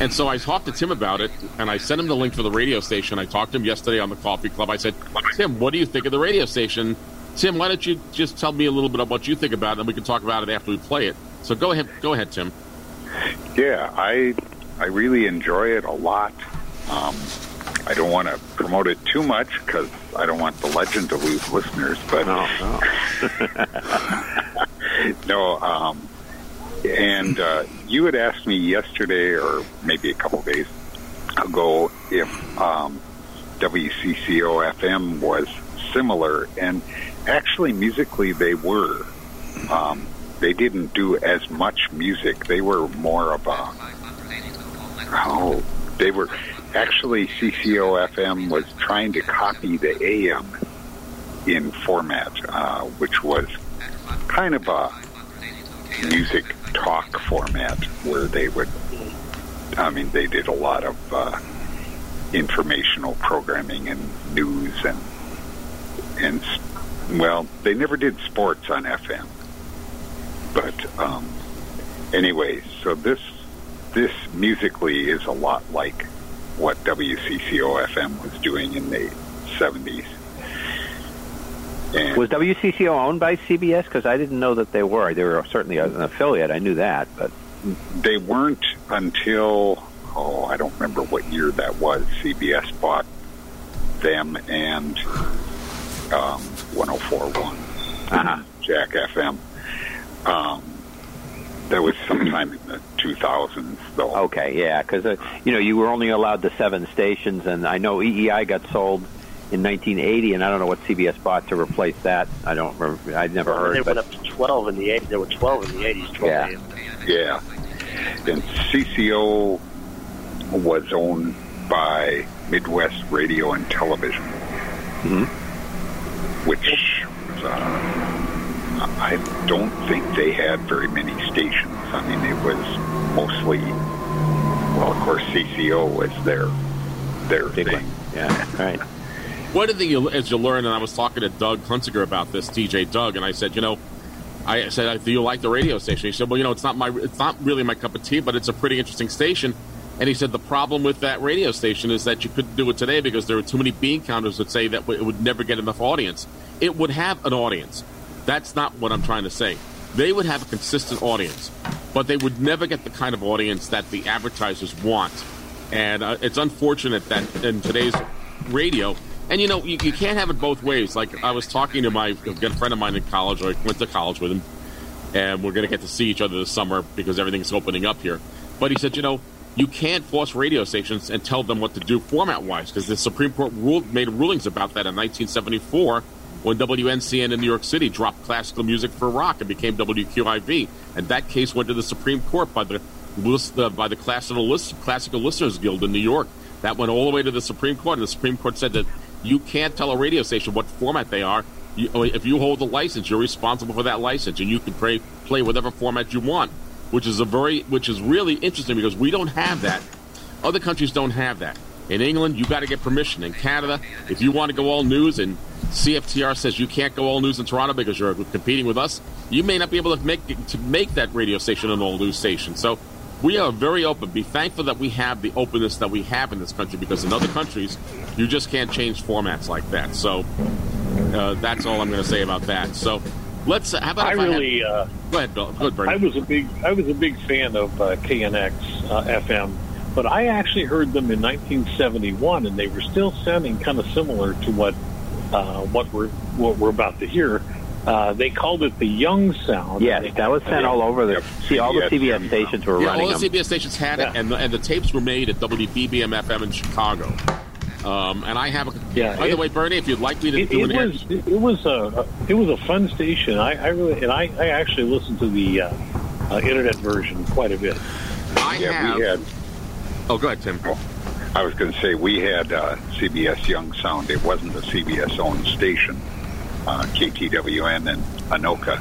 [SPEAKER 2] And so I talked to Tim about it, and I sent him the link for the radio station. I talked to him yesterday on the Coffee Club. I said, Tim, what do you think of the radio station? Tim, why don't you just tell me a little bit of what you think about it, and we can talk about it after we play it. So go ahead, go ahead, Tim.
[SPEAKER 8] Yeah, I I really enjoy it a lot. Um, I don't want to promote it too much because I don't want the legend to lose listeners. But
[SPEAKER 3] No, no.
[SPEAKER 8] no, um, and uh, you had asked me yesterday, or maybe a couple days ago, if um, WCCO FM was similar, and actually, musically, they were. Um, they didn't do as much music. They were more of a oh, they were actually CCOFM was trying to copy the AM in format, uh, which was kind of a music talk format where they would. I mean, they did a lot of uh, informational programming and news and and well, they never did sports on FM. But um, anyway, so this this musically is a lot like what WCCO FM was doing in the seventies.
[SPEAKER 3] Was WCCO owned by CBS? Because I didn't know that they were. They were certainly an affiliate. I knew that, but
[SPEAKER 8] they weren't until oh, I don't remember what year that was. CBS bought them and um, 1041
[SPEAKER 3] Uh-huh.
[SPEAKER 8] Jack FM. Um, that was sometime in the 2000s, though.
[SPEAKER 3] okay, yeah, because uh, you know you were only allowed the seven stations, and I know EEI got sold in 1980, and I don't know what CBS bought to replace that. I don't remember. I'd never heard.
[SPEAKER 5] they
[SPEAKER 3] heard,
[SPEAKER 5] went up to 12 in the 80s. There were 12 in the 80s. 12
[SPEAKER 3] Yeah.
[SPEAKER 5] AM.
[SPEAKER 8] Yeah. And CCO was owned by Midwest Radio and Television, which uh, I don't think they had very many stations. I mean, it was mostly, well, of course, CCO was their their
[SPEAKER 3] big
[SPEAKER 8] thing.
[SPEAKER 3] one. Yeah, right.
[SPEAKER 2] One of the you, as you learn, and I was talking to Doug Hunsiger about this, DJ Doug, and I said, you know, I said, do you like the radio station? He said, well, you know, it's not my, it's not really my cup of tea, but it's a pretty interesting station. And he said the problem with that radio station is that you couldn't do it today because there were too many bean counters that say that it would never get enough audience. It would have an audience. That's not what I'm trying to say. They would have a consistent audience, but they would never get the kind of audience that the advertisers want. And uh, it's unfortunate that in today's radio, And you know, you, you can't have it both ways. Like I was talking to my good friend of mine in college. I went to college with him, and we're going to get to see each other this summer because everything's opening up here. But he said, you know, you can't force radio stations and tell them what to do format wise because the Supreme Court ruled, made rulings about that in 1974 when WNCN in New York City dropped classical music for rock and became WQIV, and that case went to the Supreme Court by the list uh, by the classical list, classical listeners guild in New York. That went all the way to the Supreme Court, and the Supreme Court said that you can't tell a radio station what format they are. You, if you hold the license, you're responsible for that license, and you can play play whatever format you want which is a very which is really interesting because we don't have that. Other countries don't have that. In England, you got to get permission. In Canada, if you want to go all news and CFTR says you can't go all news in Toronto because you're competing with us, you may not be able to make to make that radio station an all news station. So we are very open. Be thankful that we have the openness that we have in this country because in other countries, you just can't change formats like that. So uh, that's all I'm going to say about that. So Let's. Uh, how about
[SPEAKER 4] I
[SPEAKER 2] really?
[SPEAKER 4] I had, uh,
[SPEAKER 2] go ahead, Bill. Good, Bernie.
[SPEAKER 4] I was a big. I was a big fan of uh, KNX uh, FM, but I actually heard them in 1971, and they were still sounding kind of similar to what uh, what we're what we're about to hear. Uh, they called it the Young Sound.
[SPEAKER 3] Yes, that was sent all over the. See, all the CBS stations were
[SPEAKER 2] yeah,
[SPEAKER 3] running
[SPEAKER 2] all the
[SPEAKER 3] them.
[SPEAKER 2] CBS stations had
[SPEAKER 4] Yeah.
[SPEAKER 2] it, and the, and the tapes were made at WBBM FM in Chicago. Um, and I have a.
[SPEAKER 4] Yeah,
[SPEAKER 2] by the way, Bernie, if you'd like me to
[SPEAKER 4] It,
[SPEAKER 2] do
[SPEAKER 4] it
[SPEAKER 2] an air-
[SPEAKER 4] was it was a it was a fun station. I, I really and I, I actually listened to the uh, uh, internet version quite a bit.
[SPEAKER 2] I
[SPEAKER 8] Yeah,
[SPEAKER 2] have.
[SPEAKER 8] we had.
[SPEAKER 2] Oh, go ahead, Tim.
[SPEAKER 8] I was going to say we had uh, CBS Young Sound. It wasn't a CBS owned station. Uh, KTWN and Anoka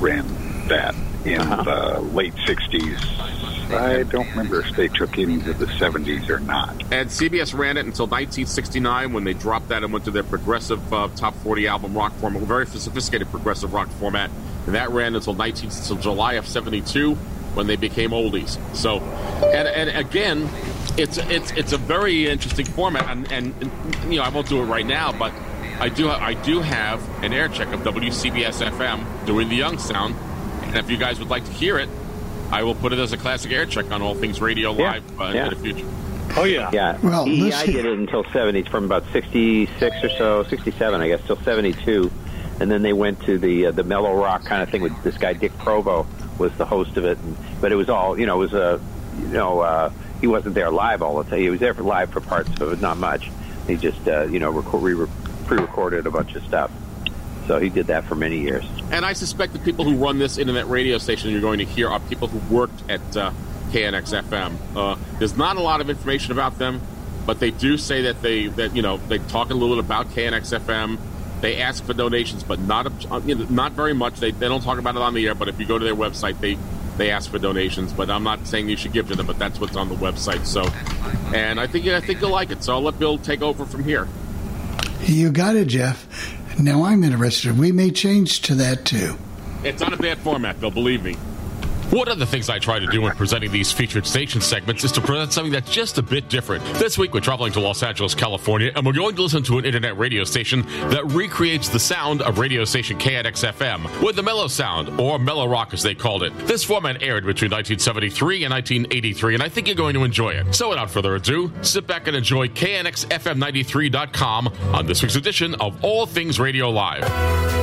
[SPEAKER 8] ran that in the late '60s. I don't remember if they took it into the '70s or not.
[SPEAKER 2] And CBS ran it until 1969 when they dropped that and went to their progressive uh, top 40 album rock format, very sophisticated progressive rock format. And that ran until 19 until July of 72 when they became oldies. So, and, and again, it's it's it's a very interesting format. And, and, and you know, I won't do it right now, but I do I do have an air check of WCBS FM doing the Young Sound. And if you guys would like to hear it, I will put it as a classic air check on All Things Radio
[SPEAKER 3] Yeah,
[SPEAKER 2] Live uh,
[SPEAKER 3] yeah.
[SPEAKER 2] in the future.
[SPEAKER 4] Oh yeah,
[SPEAKER 3] Yeah.
[SPEAKER 1] Well,
[SPEAKER 3] EEI
[SPEAKER 1] let's
[SPEAKER 3] did it until 70, from about 66 or so, 67, I guess, till 72. And then they went to the uh, the mellow rock kind of thing with this guy, Dick Provo, was the host of it. And, but it was all, you know, it was a, you know, uh, he wasn't there live all the time. He was there for live for parts of it, not much. He just, uh, you know, record, re- pre-recorded a bunch of stuff. So he did that for many years.
[SPEAKER 2] And I suspect the people who run this internet radio station you're going to hear are people who worked at uh, KNX FM. Uh, there's not a lot of information about them, but they do say that they that you know they talk a little bit about KNX FM. They ask for donations, but not a, you know, not very much. They, they don't talk about it on the air, but if you go to their website, they they ask for donations. But I'm not saying you should give to them, but that's what's on the website. So, and I think I think you'll like it. So I'll let Bill take over from here.
[SPEAKER 1] You got it, Jeff. Now I'm interested. We may change to that too.
[SPEAKER 2] It's not a bad format, Bill. Believe me. One of the things I try to do when presenting these featured station segments is to present something that's just a bit different. This week, we're traveling to Los Angeles, California, and we're going to listen to an internet radio station that recreates the sound of radio station KNX FM with the mellow sound, or mellow rock as they called it. This format aired between 1973 and 1983, and I think you're going to enjoy it. So, without further ado, sit back and enjoy KNXFM93.com on this week's edition of All Things Radio Live.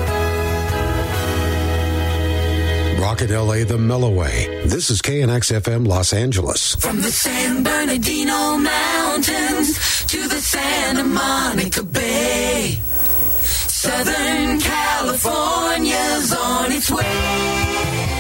[SPEAKER 9] Rocket LA the Mellow Way. This is KNX FM Los Angeles.
[SPEAKER 10] From the San Bernardino Mountains to the Santa Monica Bay, Southern California's on its way.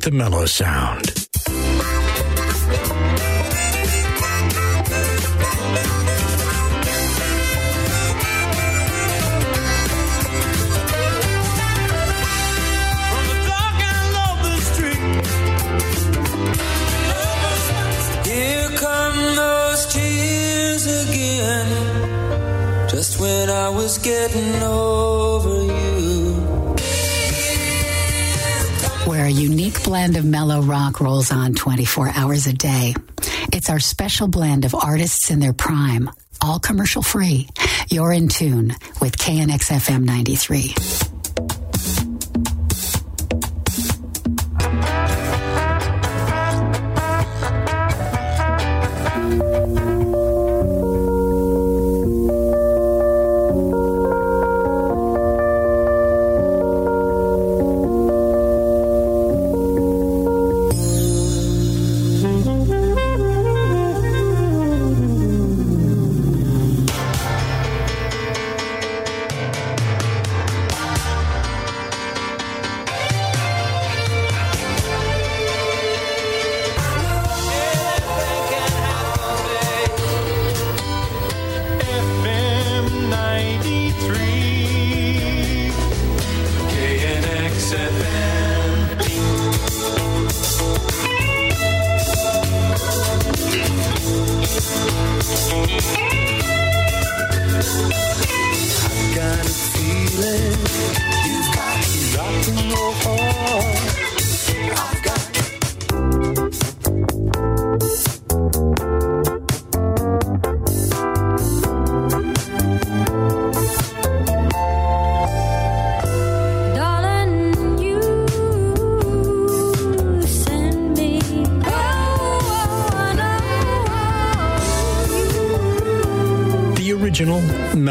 [SPEAKER 10] The
[SPEAKER 11] mellow sound.
[SPEAKER 12] Here come those tears again. Just when I was getting over
[SPEAKER 13] unique blend of mellow rock rolls on 24 hours a day. It's our special blend of artists in their prime, all commercial free. You're in tune with KNXFM 93.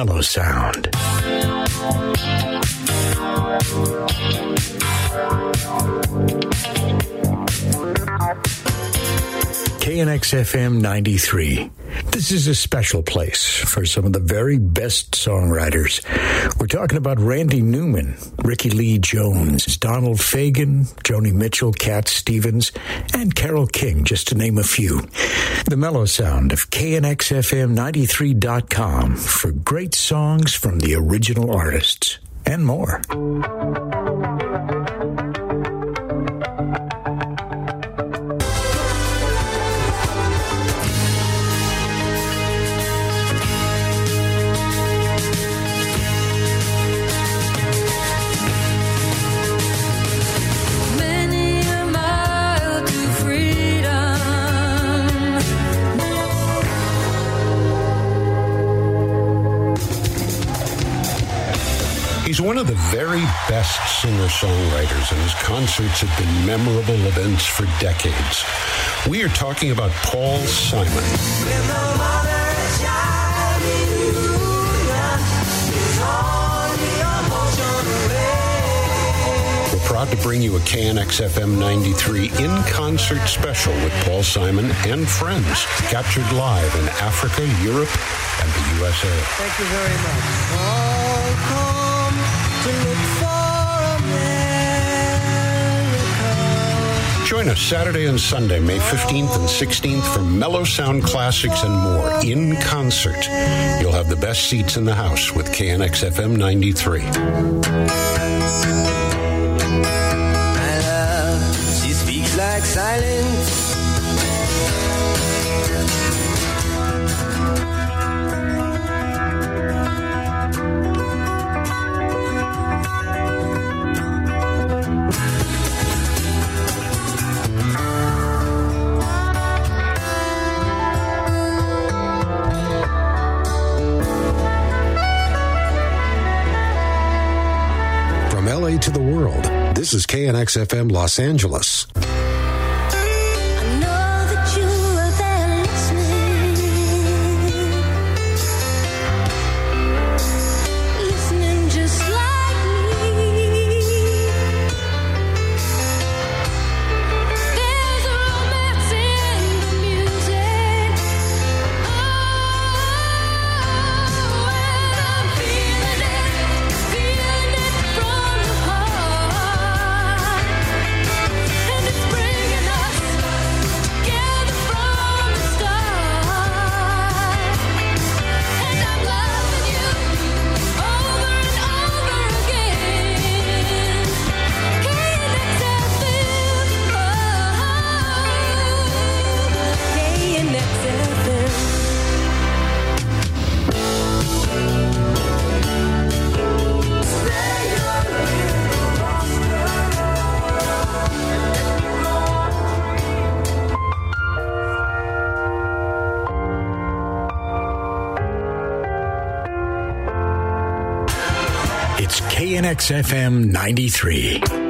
[SPEAKER 11] Mellow sound. KNX FM 93. This is a special place for some of the very best songwriters. Talking about Randy Newman, Rickie Lee Jones, Donald Fagen, Joni Mitchell, Cat Stevens, and Carole King, just to name a few. The mellow sound of KNXFM93.com for great songs from the original artists and more.
[SPEAKER 9] Best singer songwriters, and his concerts have been memorable events for decades. We are talking about Paul Simon. We're proud to bring you a KNX FM 93 in concert special with Paul Simon and friends, captured live in Africa, Europe, and the USA.
[SPEAKER 12] Thank you very much.
[SPEAKER 9] Join us Saturday and Sunday, May 15th and 16th for Mellow Sound Classics and more in concert. You'll have the best seats in the house with KNX FM 93.
[SPEAKER 12] My love, she speaks like silence.
[SPEAKER 9] This is KNX FM Los Angeles.
[SPEAKER 11] FM 93.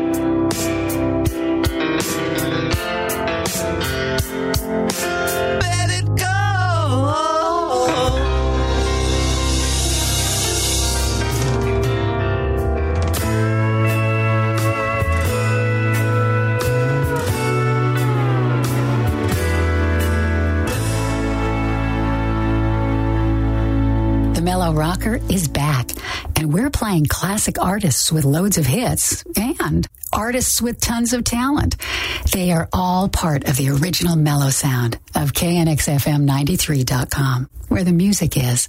[SPEAKER 13] Classic artists with loads of hits and artists with tons of talent. They are all part of the original mellow sound of KNXFM93.com, where the music is.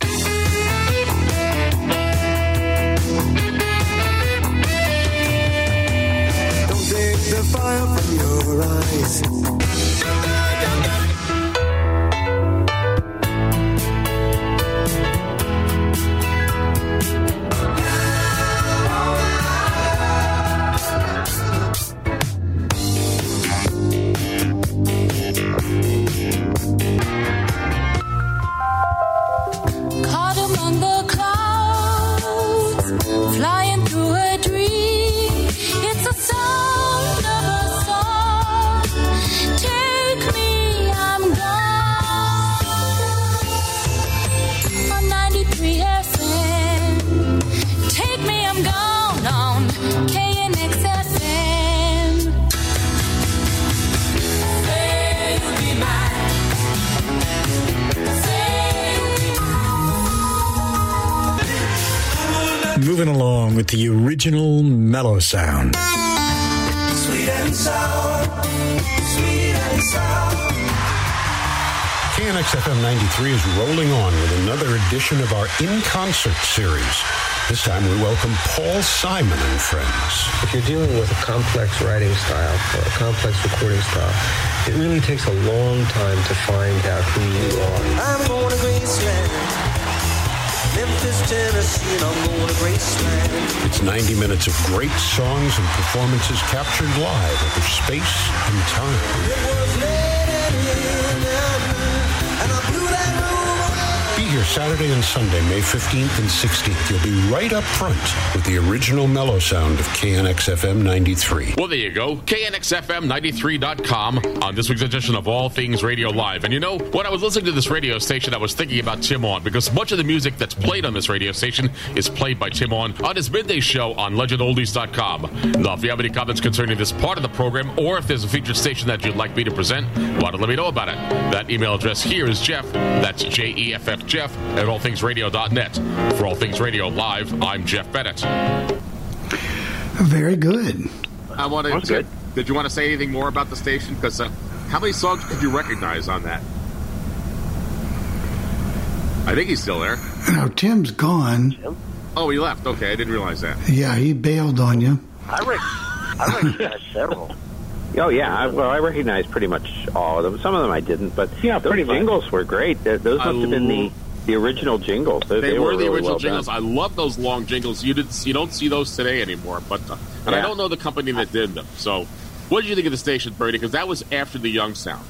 [SPEAKER 11] Original mellow sound.
[SPEAKER 12] Sweet and sour. Sweet and sour.
[SPEAKER 9] KNX FM 93 is rolling on with another edition of our In Concert series. This time we welcome Paul Simon and friends.
[SPEAKER 14] If you're dealing with a complex writing style or a complex recording style, it really takes a long time to find out who you are.
[SPEAKER 12] Memphis, Tennessee, and I'm going to Graceland.
[SPEAKER 9] It's 90 minutes of great songs and performances captured live over space and time. Here Saturday and Sunday, May 15th and 16th. You'll be right up front with the original mellow sound of KNX FM 93.
[SPEAKER 2] Well, there you go. KNXFM93.com on this week's edition of All Things Radio Live. And you know, when I was listening to this radio station, I was thinking about Tim On because much of the music that's played on this radio station is played by Tim On on his midday show on legendoldies.com. Now, if you have any comments concerning this part of the program or if there's a featured station that you'd like me to present, why don't let me know about it. That email address here is Jeff. That's J E F F Jeff at allthingsradio.net. For All Things Radio Live, I'm Jeff Bennett.
[SPEAKER 1] Very good.
[SPEAKER 2] I want to. Did, did you want to say anything more about the station? Because uh, how many songs could you recognize on that? I think he's still there.
[SPEAKER 1] Now Tim's gone.
[SPEAKER 2] Oh, he left. Okay, I didn't realize that.
[SPEAKER 1] Yeah, he bailed on you.
[SPEAKER 5] I, rec- I recognize several.
[SPEAKER 3] Oh yeah, I, well, I recognize pretty much all of them. Some of them I didn't, but
[SPEAKER 4] Yeah,
[SPEAKER 3] those
[SPEAKER 4] pretty much.
[SPEAKER 3] jingles were great. Th- Those
[SPEAKER 2] I
[SPEAKER 3] must have been the the original jingles. They,
[SPEAKER 2] They,
[SPEAKER 3] they
[SPEAKER 2] were the
[SPEAKER 3] really
[SPEAKER 2] original
[SPEAKER 3] well
[SPEAKER 2] jingles.
[SPEAKER 3] done.
[SPEAKER 2] I love those long jingles. You did. You don't see those today anymore. But uh, and I don't know the company that did them. So, what did you think of the station, Bertie? Because that was after the Young Sound.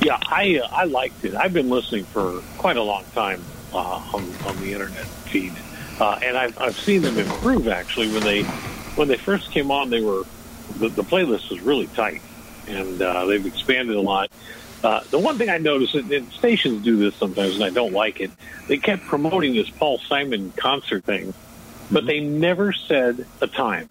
[SPEAKER 4] Yeah, I uh, I liked it. I've been listening for quite a long time uh, on on the internet feed, uh, and I've I've seen them improve. Actually, when they when they first came on, they were the, the playlist was really tight, and uh, they've expanded a lot. Uh, the one thing I noticed, and, and stations do this sometimes, and I don't like it. They kept promoting this Paul Simon concert thing, but they never said a time.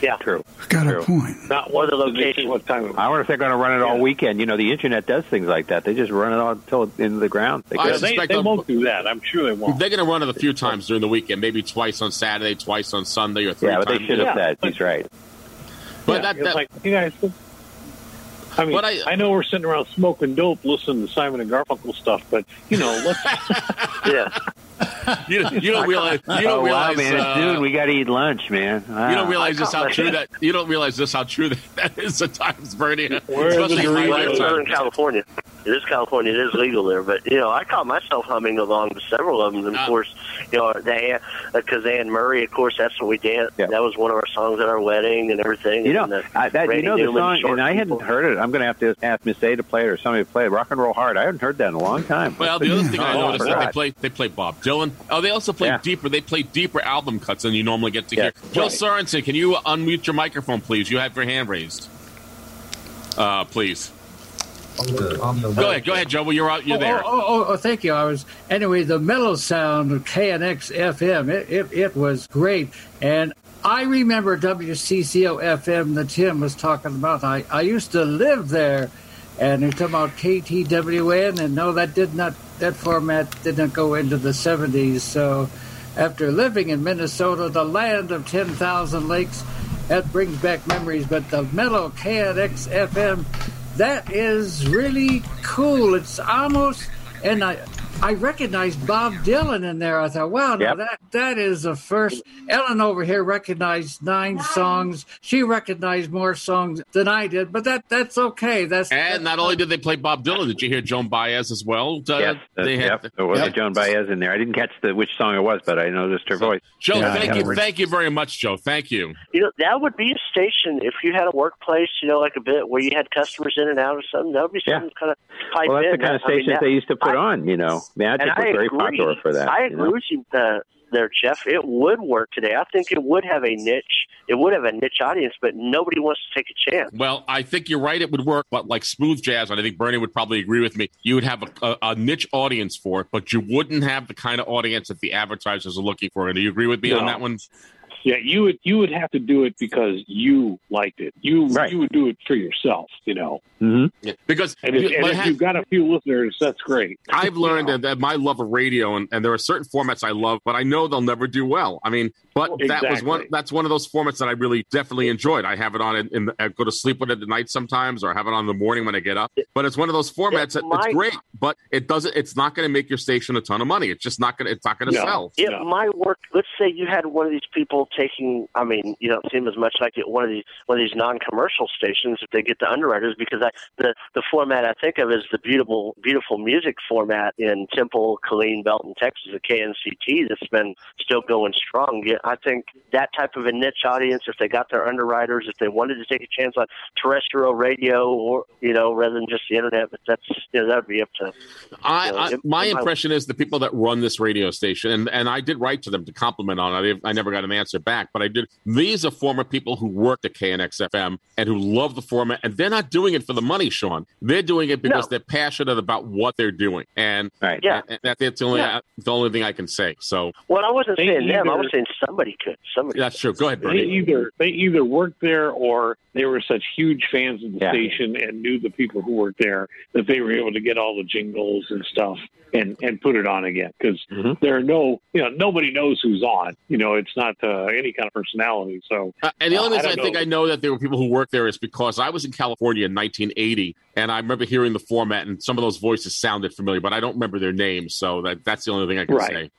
[SPEAKER 5] Yeah,
[SPEAKER 3] true.
[SPEAKER 1] Got
[SPEAKER 3] True.
[SPEAKER 1] a point.
[SPEAKER 4] Not
[SPEAKER 5] Or the
[SPEAKER 4] what
[SPEAKER 5] location.
[SPEAKER 4] What time? It was.
[SPEAKER 3] I wonder if they're going to run it all weekend. You know, the internet does things like that. They just run it all until into the ground. They
[SPEAKER 2] I
[SPEAKER 4] Yeah,
[SPEAKER 3] could-
[SPEAKER 4] they,
[SPEAKER 2] suspect
[SPEAKER 4] they
[SPEAKER 2] they'll-
[SPEAKER 4] won't do that. I'm sure they won't.
[SPEAKER 2] They're going to run it a few times during the weekend, maybe twice on Saturday, twice on Sunday, or three
[SPEAKER 3] yeah, but they should have
[SPEAKER 4] Yeah,
[SPEAKER 3] said.
[SPEAKER 4] but-
[SPEAKER 3] He's right.
[SPEAKER 2] But
[SPEAKER 4] Yeah,
[SPEAKER 2] that, that
[SPEAKER 4] like, you guys. I mean,
[SPEAKER 2] But
[SPEAKER 4] I,
[SPEAKER 2] I-
[SPEAKER 4] know we're sitting around smoking dope, listening to Simon and Garfunkel stuff, but you know, let's.
[SPEAKER 5] yeah.
[SPEAKER 2] you, you don't realize. You don't
[SPEAKER 3] oh,
[SPEAKER 2] realize.
[SPEAKER 3] wow, man,
[SPEAKER 2] uh,
[SPEAKER 3] dude, we got to eat lunch, man.
[SPEAKER 2] you don't realize just how true that. You don't realize just how true that, that is at times, Bernie.
[SPEAKER 4] Where
[SPEAKER 2] Especially in my
[SPEAKER 5] Well,
[SPEAKER 4] Doritos?
[SPEAKER 5] we're in. California. It is California. It is legal there, but you know, I caught myself humming along to several of them. And
[SPEAKER 2] Ah.
[SPEAKER 5] of course, you know, the because Anne Murray, of course, that's what we danced.
[SPEAKER 3] Yeah.
[SPEAKER 5] That was one of our songs at our wedding and everything.
[SPEAKER 3] You know,
[SPEAKER 5] and the
[SPEAKER 3] I, that, you know the song,
[SPEAKER 5] Short
[SPEAKER 3] and I hadn't heard it. I'm going to have to ask Miss A to play it or somebody to play it. Rock and Roll Hard. I haven't heard that in a long time.
[SPEAKER 2] Well, the other thing I
[SPEAKER 3] Oh,
[SPEAKER 2] noticed is that
[SPEAKER 3] forgot.
[SPEAKER 2] they play they play Bob Dylan. Dylan. Oh, they also play
[SPEAKER 3] Yeah.
[SPEAKER 2] deeper. They play deeper album cuts than you normally get to
[SPEAKER 3] Yes.
[SPEAKER 2] hear. Joe
[SPEAKER 3] Right.
[SPEAKER 2] Sorensen, can you unmute your microphone, please? You have your hand raised. Uh, please. Go ahead, go ahead, Joe. Well, you're out. You're
[SPEAKER 15] oh,
[SPEAKER 2] there.
[SPEAKER 15] Oh, oh, oh, thank you. I was anyway. The mellow sound of KNX FM. It, it it was great, and I remember WCCO FM that Tim was talking about. I I used to live there, and they're talking about KTWN, and no, that did not that format didn't go into the '70s. So, after living in Minnesota, the land of ten thousand lakes, that brings back memories. But the mellow KNX FM that is really cool. It's almost, and I, I recognized Bob Dylan in there. I thought, wow, now
[SPEAKER 3] Yep.
[SPEAKER 15] that that is the first. Ellen over here recognized nine songs. She recognized more songs than I did, but that that's okay. That's
[SPEAKER 2] And not only did they play Bob Dylan, did you hear Joan Baez as well? Uh,
[SPEAKER 3] Yes, uh,
[SPEAKER 2] they had.
[SPEAKER 3] yep. There was a Joan Baez in there. I didn't catch the which song it was, but I noticed her voice.
[SPEAKER 2] Joe,
[SPEAKER 3] Yeah,
[SPEAKER 2] thank you,
[SPEAKER 3] gotta-
[SPEAKER 2] thank you very much, Joe. Thank you.
[SPEAKER 5] You know, that would be a station if you had a workplace, you know, like a bit where you had customers in and out or something. That would be something kind of pipe
[SPEAKER 3] Well, that's
[SPEAKER 5] in.
[SPEAKER 3] the kind of
[SPEAKER 5] I mean, that-
[SPEAKER 3] they used to put
[SPEAKER 5] I-
[SPEAKER 3] on. You know, Magic
[SPEAKER 5] and
[SPEAKER 3] was
[SPEAKER 5] I
[SPEAKER 3] very
[SPEAKER 5] agree.
[SPEAKER 3] popular for that.
[SPEAKER 5] I agree
[SPEAKER 3] know?
[SPEAKER 5] with you uh, there, Jeff. It would work today. I think it would have a niche. It would have a niche audience, but nobody wants to take a chance.
[SPEAKER 2] Well, I think you're right. It would work, but like smooth jazz, and I think Bernie would probably agree with me. You would have a, a, a niche audience for it, but you wouldn't have the kind of audience that the advertisers are looking for. And do you agree with me on that one?
[SPEAKER 4] Yeah, you would you would have to do it because you liked it. You you would do it for yourself, you know.
[SPEAKER 3] Mm-hmm.
[SPEAKER 2] Because
[SPEAKER 4] and if,
[SPEAKER 2] you-
[SPEAKER 4] and
[SPEAKER 2] what
[SPEAKER 4] if
[SPEAKER 2] hap-
[SPEAKER 4] you've got a few listeners, that's great.
[SPEAKER 2] I've learned that, that my love of radio, and, and there are certain formats I love, but I know they'll never do well. I mean, but
[SPEAKER 4] Well,
[SPEAKER 2] that was one. That's one of those formats that I really definitely enjoyed. I have it on in, in the, I go to sleep with it at night sometimes, or I have it on in the morning when I get up. But it's one of those formats that
[SPEAKER 5] might-
[SPEAKER 2] it's great, but it doesn't. It's not going to make your station a ton of money. It's just not going. to It's not going to sell.
[SPEAKER 5] It might work. Let's say you had one of these people taking. I mean, you don't seem as much like it, one of these one of these non-commercial stations if they get the underwriters because I, the the format I think of is the beautiful beautiful music format in Temple, Killeen, Belton, Texas, the KNCT that's been still going strong. I think that type of a niche audience, if they got their underwriters, if they wanted to take a chance on terrestrial radio or you know rather than just the internet, but that's you know that would be up to.
[SPEAKER 2] I,
[SPEAKER 5] know,
[SPEAKER 2] I
[SPEAKER 5] it-
[SPEAKER 2] my impression is the people that run this radio station, and, and I did write to them to compliment on it. I, I never got an answer back, but I did. These are former people who worked at KNX FM and who love the format, and they're not doing it for the money, Sean. They're doing it because
[SPEAKER 5] No.
[SPEAKER 2] they're passionate about what they're doing, and
[SPEAKER 5] Yeah.
[SPEAKER 2] and that, that's the only
[SPEAKER 5] Yeah.
[SPEAKER 2] the only thing I can say. So
[SPEAKER 5] Well, I wasn't
[SPEAKER 4] They
[SPEAKER 5] saying them. I was saying somebody could. Somebody.
[SPEAKER 2] that's true. Go ahead, Bernie.
[SPEAKER 4] They either they either worked there or they were such huge fans of the
[SPEAKER 3] Yeah.
[SPEAKER 4] station and knew the people who worked there that they were able to get all the jingles and stuff and and put it on again because
[SPEAKER 3] Mm-hmm.
[SPEAKER 4] there are no you know nobody knows who's on. You know, it's not uh, any kind of personality. So
[SPEAKER 2] Uh, and the
[SPEAKER 4] uh,
[SPEAKER 2] only reason I,
[SPEAKER 4] don't
[SPEAKER 2] think. I know that there were people who worked there is because I was in California in 1980, and I remember hearing the format, and some of those voices sounded familiar, but I don't remember their names. So that that's the only thing I can
[SPEAKER 4] Right.
[SPEAKER 2] say.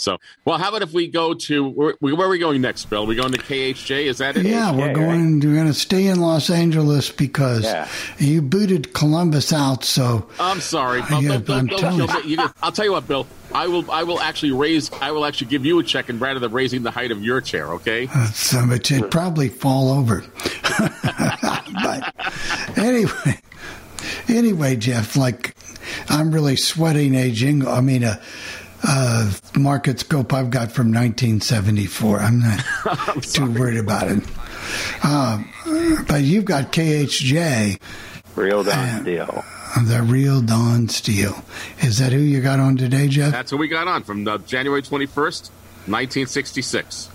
[SPEAKER 2] So, well, how about if we go to where, where are we going next, Bill? we going to KHJ? Is that it?
[SPEAKER 1] Yeah, we're going. We're going to stay in Los Angeles because
[SPEAKER 2] Yeah.
[SPEAKER 1] you booted Columbus out. So
[SPEAKER 2] I'm sorry. Bill,
[SPEAKER 1] Yeah,
[SPEAKER 2] Bill, Bill,
[SPEAKER 1] I'm
[SPEAKER 2] Bill,
[SPEAKER 1] telling
[SPEAKER 2] Bill,
[SPEAKER 1] you.
[SPEAKER 2] you- I'll tell you what, Bill. I will. I will actually raise. I will actually give you a check, and rather than raising the height of your chair, okay?
[SPEAKER 1] Uh, so it would probably fall over. but anyway, anyway, Jeff, like I'm really sweating a jingle. I mean, a, a market scope I've got from 1974. I'm not too worried about it. Um, but you've got KHJ,
[SPEAKER 3] Real Don Steele.
[SPEAKER 1] the real Don Steele. Is that who you got on today, Jeff?
[SPEAKER 2] That's what we got on from the January 21st, 1966.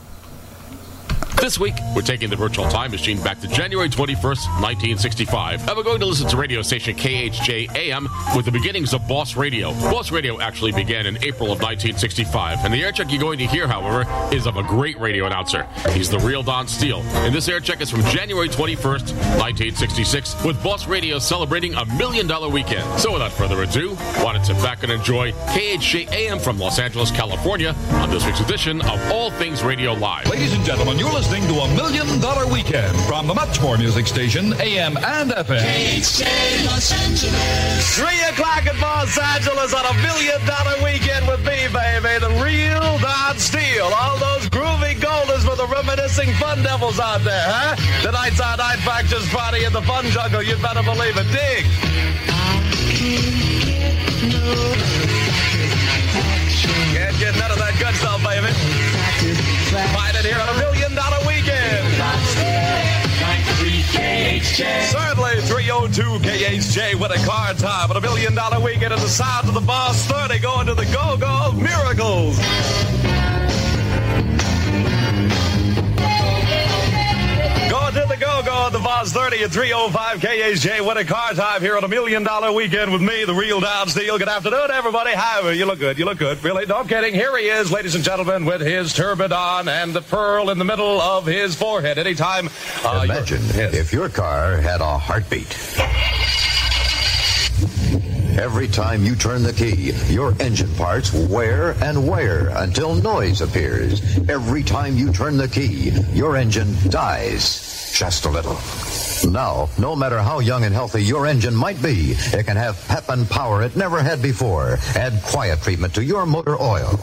[SPEAKER 2] This week, we're taking the virtual time machine back to January 21st, 1965. And we're going to listen to radio station KHJ AM with the beginnings of Boss Radio. Boss Radio actually began in April of 1965. And the air check you're going to hear, however, is of a great radio announcer. He's the real Don Steele. And this air check is from January 21st, 1966, with Boss Radio celebrating a million dollar weekend. So without further ado, why don't sit back and enjoy KHJ AM from Los Angeles, California on this week's edition of All Things Radio Live.
[SPEAKER 16] Ladies and gentlemen, you're listening listening to a Million Dollar Weekend from the Muchmore Music Station, AM and FM.
[SPEAKER 12] KHJ Los Angeles.
[SPEAKER 17] Three o'clock in Los Angeles on a Million Dollar Weekend with me, baby. The real Don Steele. All those groovy golders for the reminiscing fun devils out there, huh? Tonight's our night factors party in the fun jungle. You better believe it. Dig. Can't get none of that good stuff, baby. Find it here on a million dollar.
[SPEAKER 12] Certainly
[SPEAKER 17] 302 KHJ with a car tie, but a billion dollar weekend at the size of the boss 30 going to the go-go miracles. Go go the Boss 30 at 305 KHJ What a car time here on a million dollar weekend with me, the real Don Steele. Good afternoon, everybody. How you look good? You look good. Really? No I'm kidding. Here he is, ladies and gentlemen, with his turban on and the pearl in the middle of his forehead. Anytime. Uh,
[SPEAKER 18] Imagine if your car had a heartbeat. Every time you turn the key, your engine parts wear and wear until noise appears. Every time you turn the key, your engine dies just a little. Now, no matter how young and healthy your engine might be, it can have pep and power it never had before. Add quiet treatment to your motor oil.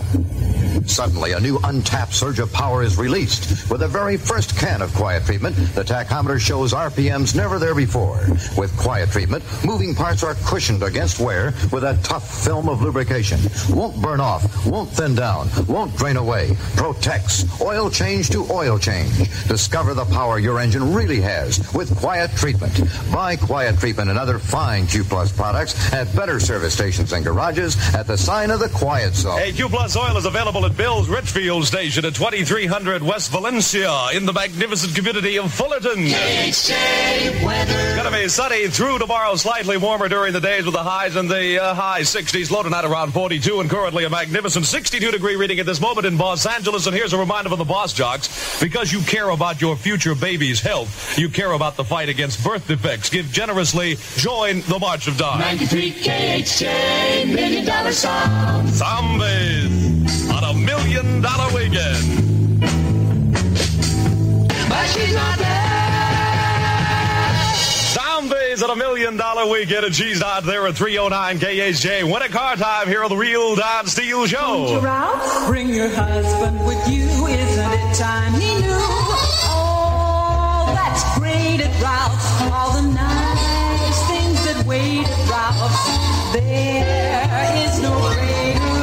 [SPEAKER 18] Suddenly, a new untapped surge of power is released. With the very first can of quiet treatment, the tachometer shows RPMs never there before. With quiet treatment, moving parts are cushioned against wear with a tough film of lubrication. Won't burn off, won't thin down, won't drain away. Protects. Oil change to oil change. Discover the power your engine really has with quiet treatment. Buy quiet treatment and other fine Q Plus products at better service stations and garages at the sign of the Quiet Zone.
[SPEAKER 17] Hey, Q Plus Oil is available at Bill's Richfield Station at 2300 West Valencia in the magnificent community of Fullerton. It's going to be sunny through tomorrow, slightly warmer during the days with the highs in the uh, high 60s, low tonight around 42, and currently a magnificent 62 degree reading at this moment in Los Angeles. And here's a reminder from the Boss Jocks because you care about your future baby's health, you care about the fight against birth defects. Give generously, join the March of Dimes.
[SPEAKER 12] 93 KHJ, million dollar song.
[SPEAKER 17] Zombies on a million dollar weekend.
[SPEAKER 12] But she's not there.
[SPEAKER 17] Zombies on a million dollar weekend, and she's not there at 309 KHJ. Win a car time here on the Real Don Steele Show.
[SPEAKER 19] Ralph, bring your husband with you. Isn't it time he knew? Oh, that's great at Ralph's. All the nice things that wait at Ralph's. There is no greater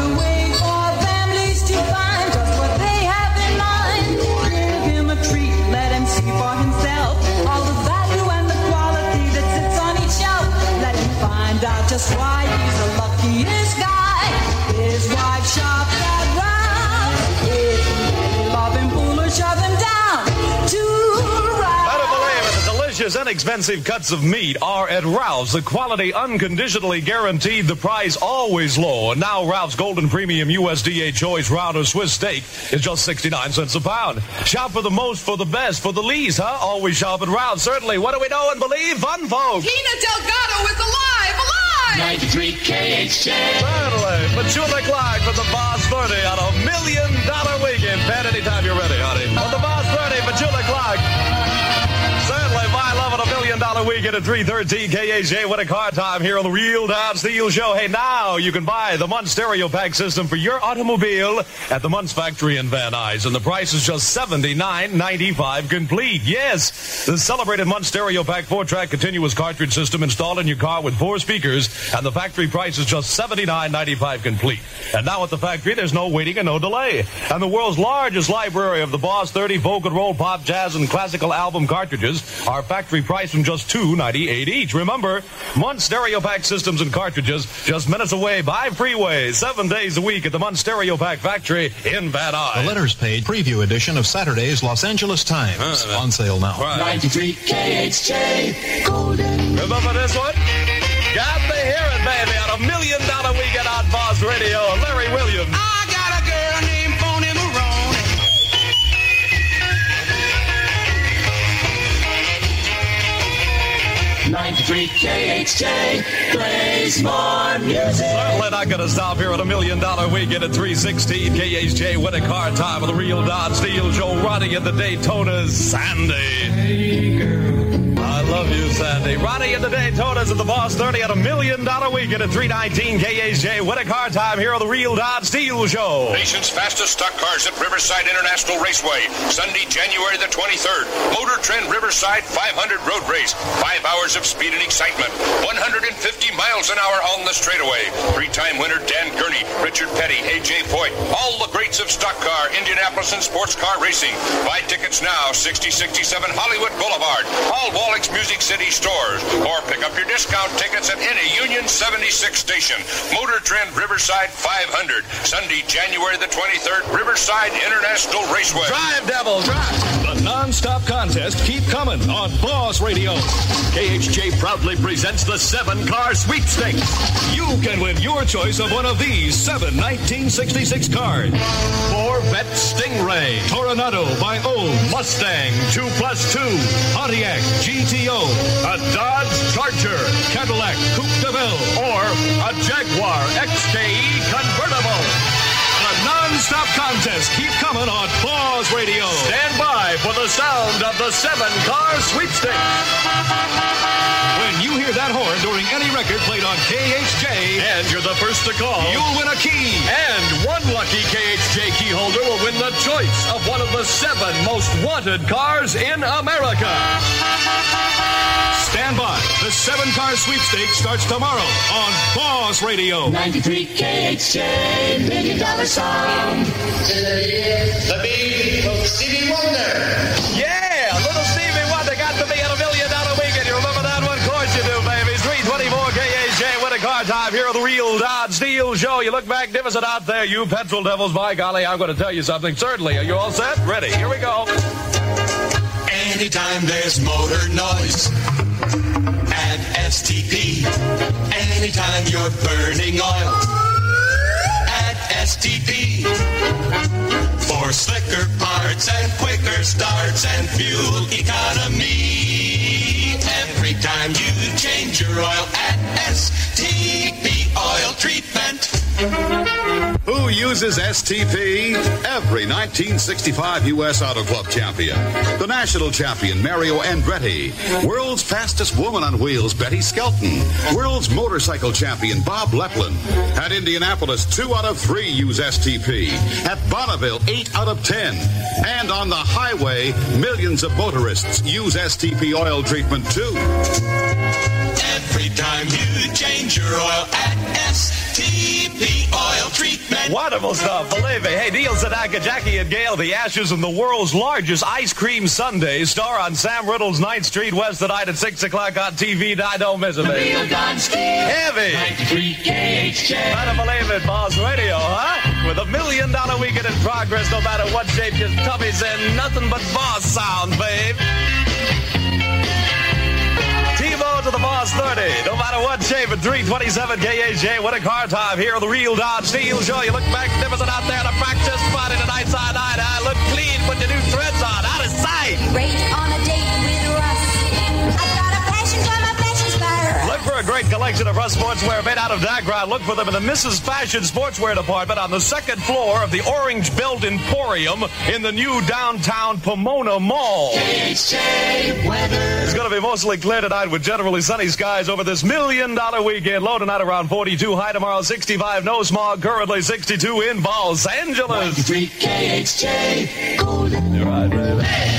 [SPEAKER 17] it, the delicious, inexpensive cuts of meat are at Ralph's. The quality unconditionally guaranteed, the price always low. And now Ralph's Golden Premium USDA Choice Round or Swiss Steak is just 69 cents a pound. Shop for the most, for the best, for the least, huh? Always shop at Ralph's. Certainly. What do we know and believe? Fun, folks.
[SPEAKER 12] Tina Delgado is alive, alive! 93 KHJ.
[SPEAKER 17] Certainly. Petula Clark for the Boss 30 on a million dollar weekend. Pat, anytime dollar weekend at 313 KHJ. What a car time here on the Real Don Steele Show. Hey, now you can buy the Muntz Stereo Pack system for your automobile at the Muntz factory in Van Nuys. And the price is just $79.95 complete. Yes, the celebrated Muntz Stereo Pack 4-track continuous cartridge system installed in your car with four speakers. And the factory price is just $79.95 complete. And now at the factory, there's no waiting and no delay. And the world's largest library of the Boss 30 folk and roll, pop, jazz, and classical album cartridges are factory priced from just $2.98 each. Remember, Muntz Stereo Pack systems and cartridges just minutes away by freeway, seven days a week at the Muntz Stereo Pack factory in Van
[SPEAKER 20] The letters page preview edition of Saturday's Los Angeles Times. on sale now.
[SPEAKER 12] 93 KHJ, Golden.
[SPEAKER 17] Remember this one? Got to hear it, baby, on a million dollar weekend on Boss Radio. Larry Williams.
[SPEAKER 12] I 93 KHJ plays more music.
[SPEAKER 17] Certainly not going to stop here at a million dollar weekend at 316 KHJ. What a car time with the real Don Steele Joe Roddy in the Daytona Sandy. I love you, Sandy. Ronnie in the day, Daytonas at the Boss 30 at a million dollar weekend at 319 KHJ. What a car time here on the real Don Steele Show.
[SPEAKER 21] Nation's fastest stock cars at Riverside International Raceway. Sunday, January the 23rd. Motor Trend Riverside 500 Road Race. Five hours of speed and excitement. 150 miles an hour on the straightaway. Three-time winner Dan Gurney Richard Petty, A.J. Foyt, all the greats of stock car, Indianapolis, and sports car racing. Buy tickets now, 6067 Hollywood Boulevard, all Wallichs Music City stores, or pick up your discount tickets at any Union 76 station. Motor Trend Riverside 500, Sunday, January the 23rd, Riverside International Raceway.
[SPEAKER 17] Drive, Devil, drive!
[SPEAKER 16] The non-stop contest keep coming on Boss Radio. KHJ proudly presents the seven car sweepstakes. You can win your choice of one of these seven 1966 cars. Corvette Stingray, Toronado by Old Mustang 2 plus 2, Pontiac GTO, a Dodge Charger, Cadillac Coupe de Ville, or a Jaguar XKE convertible. The non-stop contest keep coming on Boss Radio. Stand by for the sound of the seven-car sweepstakes. When you hear that horn during any record played on KHJ, and you're the first to call, you'll win a key. And one lucky KHJ key holder will win the choice of one of the seven most wanted cars in America. Stand by. The seven-car sweepstakes starts tomorrow on Boss Radio.
[SPEAKER 12] 93 KHJ, million dollar song. The big Stevie Wonder.
[SPEAKER 17] Yeah, little Stevie Wonder got to be at a million dollar weekend. You remember that one? Of course you do, baby. 324 KHJ, winning car time here on the Real Don Steele Show. You look magnificent out there, you petrol devils. By golly, I'm going to tell you something. Certainly. Are you all set? Ready? Here we go.
[SPEAKER 12] Anytime there's motor noise at STP. Anytime you're burning oil at STP. For slicker parts and quicker starts and fuel economy. Every time you change your oil at STP Oil Treatment.
[SPEAKER 22] Who uses STP? Every 1965 U.S. Auto Club champion. The national champion, Mario Andretti. World's fastest woman on wheels, Betty Skelton. World's motorcycle champion, Bob Leplin. At Indianapolis, two out of three use STP. At Bonneville, eight out of ten. And on the highway, millions of motorists use STP oil treatment too.
[SPEAKER 12] Every time you change your oil at STP Oil Treatment.
[SPEAKER 17] Wonderful stuff. Uh, believe me. Hey, Neil Sedaka, Jackie and Gail, the Ashes and the world's largest ice cream sundae star on Sam Riddle's 9th Street West tonight at 6 o'clock on TV. I don't miss it,
[SPEAKER 12] Don Steele.
[SPEAKER 17] Heavy.
[SPEAKER 12] 93 KHJ.
[SPEAKER 17] Gotta believe it, Boss Radio, huh? With a million dollar weekend in progress, no matter what shape your tummy's in, nothing but boss sound, babe. To the Boss 30. No matter what shape at 327 KHJ. What a car time here on the Real Don Steele Show. You look magnificent out there in a practice spot in a night side eye.
[SPEAKER 10] Great
[SPEAKER 17] collection of Russ sportswear made out of Dacron. Look for them in the Mrs. Fashion Sportswear Department on the second floor of the Orange Belt Emporium in the new downtown Pomona Mall. It's going to be mostly clear tonight with generally sunny skies over this million dollar weekend. Low tonight around 42. High tomorrow 65. No smog. Currently 62 in Los Angeles.
[SPEAKER 12] 93 KHJ. Golden.
[SPEAKER 17] You're right, baby.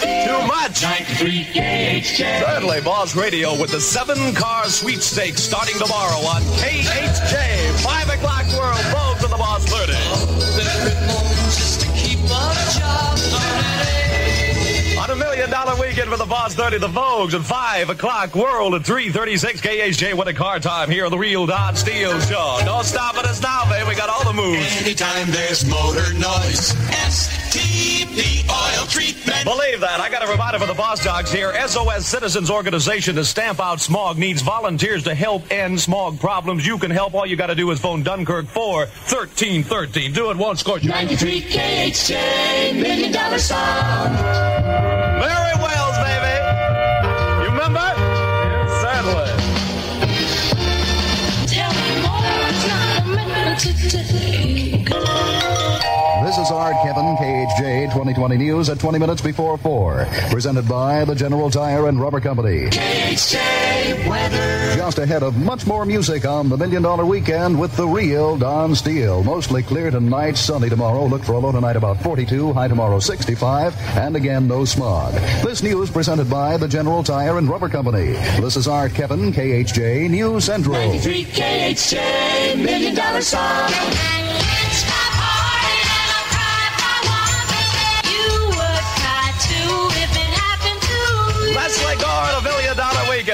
[SPEAKER 17] Too much.
[SPEAKER 12] 93 KHJ.
[SPEAKER 17] Thirdly, Boss Radio with the seven car sweepstakes starting tomorrow on KHJ. 5 o'clock world. Vogue to the Boss 30. Weekend for the Boss 30, the Vogues at 5 o'clock world at 336 KHJ. What a car time here on the Real Don Steele Show. Don't stop at us now, babe. We got all the moves.
[SPEAKER 12] Anytime there's motor noise, STP Oil Treatment.
[SPEAKER 17] Believe that. I got a reminder for the boss dogs here. SOS Citizens Organization to stamp out smog needs volunteers to help end smog problems. You can help. All you got to do is phone Dunkirk 4 1313. Do it once, scorch you.
[SPEAKER 12] 93 KHJ, million dollar song.
[SPEAKER 17] Very well, baby. You remember? Yes, certainly.
[SPEAKER 12] Tell me more, to take.
[SPEAKER 23] This is
[SPEAKER 22] Art Kevin, KHJ 2020 News at 20 minutes before 4. Presented by the General Tire and Rubber Company.
[SPEAKER 12] KHJ weather.
[SPEAKER 22] Just ahead of much more music on the Million Dollar Weekend with the real Don Steele. Mostly clear tonight, sunny tomorrow. Look for a low tonight about 42, high tomorrow 65, and again no smog. This news presented by the General Tire and Rubber Company. This is Art Kevin, KHJ News Central.
[SPEAKER 12] 93 KHJ, million dollar song.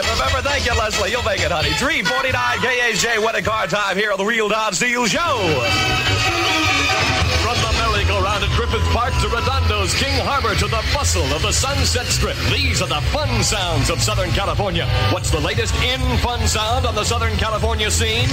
[SPEAKER 17] Remember, thank you, Leslie. You'll make it, honey. 349 KHJ wedding car time here on the Real Don Steele Show. From the merry-go-round at Griffith Park to Redondo's King Harbor to the bustle of the Sunset Strip, these are the fun sounds of Southern California. What's the latest in fun sound on the Southern California scene?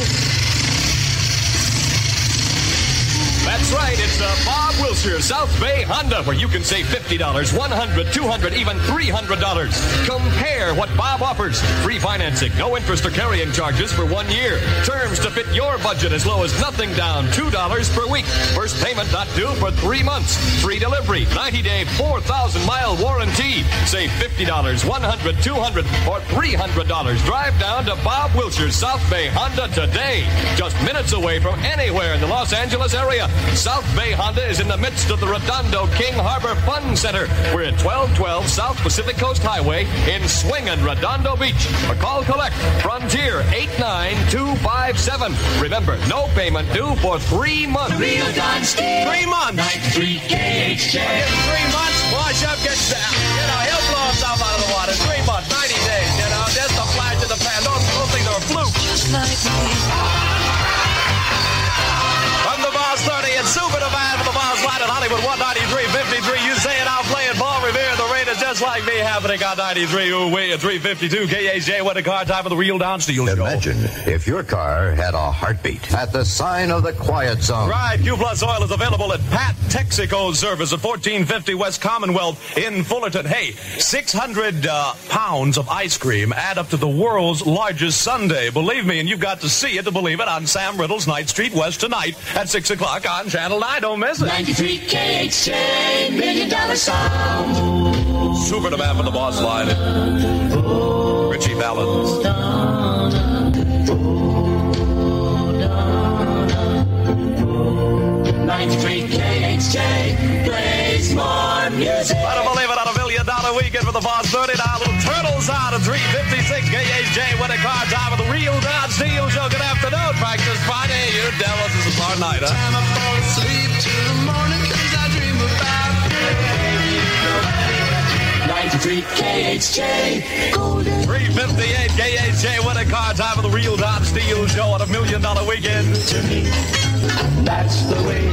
[SPEAKER 17] That's right, it's uh, Bob Wilshire, South Bay Honda, where you can save $50, $100, $200, even $300. Compare what Bob offers. Free financing, no interest or carrying charges for one year. Terms to fit your budget as low as nothing down, $2 per week. First payment not due for three months. Free delivery, 90-day, 4,000-mile warranty. Save $50, $100, $200, or $300. Drive down to Bob Wilshire South Bay Honda today. Just minutes away from anywhere in the Los Angeles area. South Bay Honda is in the midst of the Redondo King Harbor Fun Center. We're at 1212 South Pacific Coast Highway in Swingin' Redondo Beach. Or call collect Frontier 89257. Remember, no payment due for three months.
[SPEAKER 12] Real Don Steele.
[SPEAKER 17] Three months.
[SPEAKER 12] 93 KHJ.
[SPEAKER 17] Three months, wash up, get down. You know, he'll blow himself out of the water. Three months, 90 days, you know, just a flash in the pan. Don't, don't think they're a fluke. From Super Demand for the Boss Line at Hollywood 193.53. the just like me, having happening on 93. Ooh, we at 352. KHJ, what a car time for the real Don Steele show.
[SPEAKER 18] Imagine if your car had a heartbeat at the sign of the quiet zone.
[SPEAKER 17] Right, Q Plus Oil is available at Pat Texaco Service at 1450 West Commonwealth in Fullerton. Hey, 600 uh, pounds of ice cream add up to the world's largest sundae. Believe me, and you've got to see it to believe it on Sam Riddle's 9th Street West tonight at 6 o'clock on Channel 9. Don't miss it.
[SPEAKER 12] 93 KHJ, million dollar song.
[SPEAKER 17] Super demand for the boss line. Ritchie Valens.
[SPEAKER 12] 93 KHJ plays more music.
[SPEAKER 17] I don't believe it on a million dollar weekend for the Boss 30 Now little turtles out of 356 KHJ when a car time with the real Don Steele show. Good afternoon, practice Friday. You devils, this is our night, huh?
[SPEAKER 12] Time I fall asleep till the morning 93 KHJ Golden
[SPEAKER 17] 358 KHJ when a car time with the real Don Steele show on a million dollar weekend.
[SPEAKER 12] to me. That's the way.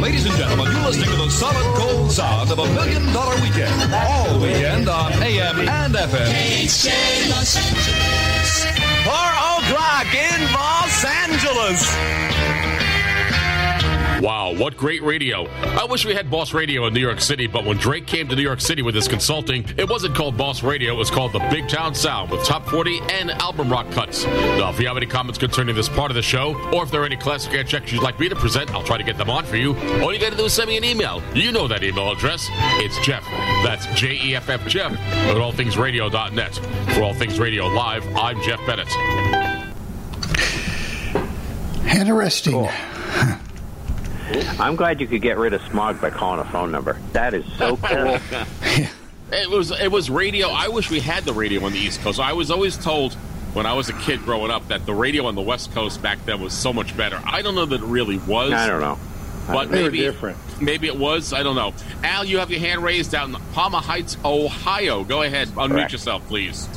[SPEAKER 16] Ladies and gentlemen, you're listening to the solid cold sound of a million dollar weekend. All weekend on AM and FM.
[SPEAKER 12] KHJ Los Angeles.
[SPEAKER 17] 4 o'clock in Los Angeles.
[SPEAKER 2] Wow, what great radio. I wish we had Boss Radio in New York City, but when Drake came to New York City with his consulting, it wasn't called Boss Radio, it was called the Big Town Sound with top 40 and album rock cuts. Now, if you have any comments concerning this part of the show, or if there are any classic air checks you'd like me to present, I'll try to get them on for you. All you gotta do is send me an email. You know that email address. It's Jeff. That's J E F F Jeff at allthingsradio.net. For All Things Radio Live, I'm Jeff Bennett.
[SPEAKER 1] Interesting.
[SPEAKER 3] I'm glad you could get rid of smog by calling a phone number. That is so cool.
[SPEAKER 2] It was it was radio. I wish we had the radio on the East Coast. I was always told when I was a kid growing up that the radio on the West Coast back then was so much better. I don't know that it really was.
[SPEAKER 3] I don't know.
[SPEAKER 2] But
[SPEAKER 3] They were
[SPEAKER 2] maybe
[SPEAKER 3] different.
[SPEAKER 2] Maybe it was. I don't know. Al, you have your hand raised down in Parma Heights, Ohio. Go ahead, unmute
[SPEAKER 24] Correct.
[SPEAKER 2] yourself, please.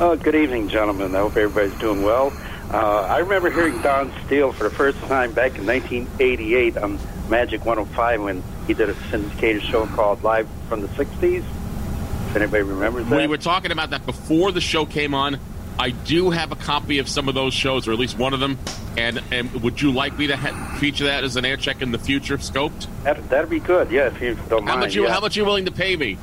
[SPEAKER 24] Oh, good evening, gentlemen. I hope everybody's doing well. Uh, I remember hearing Don Steele for the first time back in 1988 on Magic 105 when he did a syndicated show called Live from the 60s. If anybody remembers that.
[SPEAKER 2] We were talking about that before the show came on. I do have a copy of some of those shows, or at least one of them. And, and would you like me to ha- feature that as an air check in the future, scoped?
[SPEAKER 24] That, that'd be good, yeah, if you don't
[SPEAKER 2] How
[SPEAKER 24] mind.
[SPEAKER 2] much you
[SPEAKER 24] yeah.
[SPEAKER 2] How much are you willing to pay me?